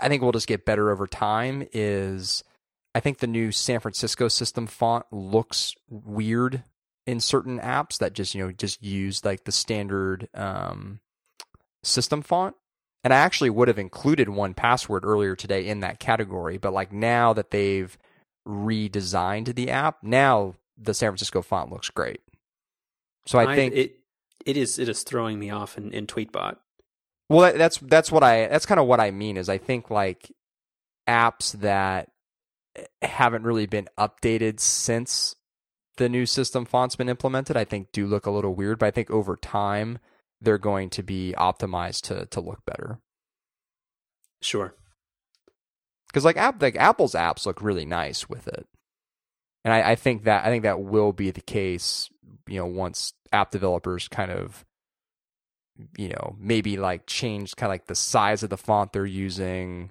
I think will just get better over time is I think the new San Francisco system font looks weird in certain apps that just you know just use like the standard um, system font. And I actually would have included 1Password earlier today in that category, but like now that they've redesigned the app, now the San Francisco font looks great. So I, I think it it is it is throwing me off in, in Tweetbot. Well, that's that's what I that's kind of what I mean is I think like apps that haven't really been updated since the new system font's been implemented, I think do look a little weird, but I think over time they're going to be optimized to to look better. Sure. Because like app like Apple's apps look really nice with it. And I, I think that I think that will be the case, you know, once app developers kind of you know, maybe like change kind of like the size of the font they're using,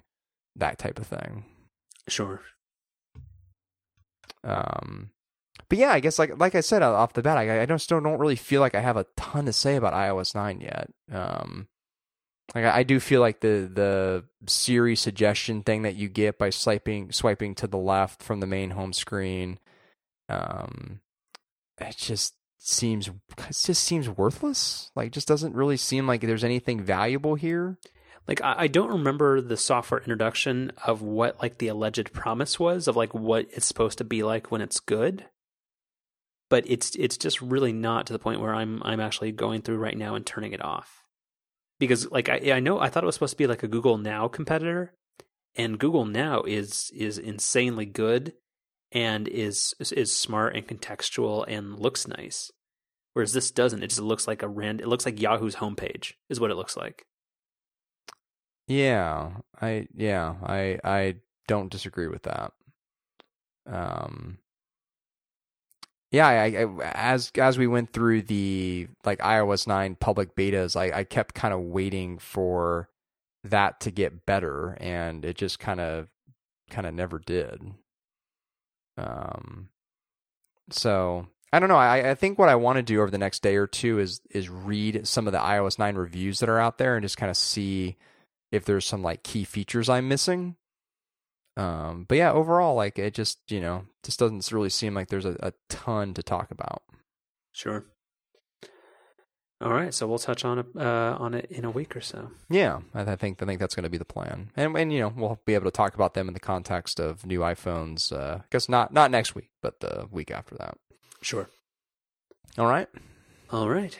that type of thing. Sure. Um, but yeah, I guess like like I said off the bat, I, I don't still don't really feel like I have a ton to say about iOS nine yet. Um, like I, I do feel like the the Siri suggestion thing that you get by swiping swiping to the left from the main home screen, um, it just seems it just seems worthless. Like, just doesn't really seem like there's anything valuable here. Like, I, I don't remember the software introduction of what like the alleged promise was of like what it's supposed to be like when it's good. But it's it's just really not to the point where I'm I'm actually going through right now and turning it off. Because like I I know I thought it was supposed to be like a Google Now competitor, and Google Now is is insanely good and is is smart and contextual and looks nice. Whereas this doesn't. It just looks like a rand. It looks like Yahoo's homepage is what it looks like. Yeah, I yeah I I don't disagree with that. Um, yeah, I, I, as as we went through the like iOS nine public betas, I, I kept kind of waiting for that to get better, and it just kind of kind of never did. Um, So I don't know. I, I think what I want to do over the next day or two is is read some of the iOS 9 reviews that are out there and just kind of see if there's some like key features I'm missing. Um, but yeah, overall, like it just you know just doesn't really seem like there's a, a ton to talk about. Sure. All right, so we'll touch on it uh, on it in a week or so. Yeah, I, I think I think that's going to be the plan, and and you know we'll be able to talk about them in the context of new iPhones. Uh, I guess not not next week, but the week after that. Sure. All right. All right.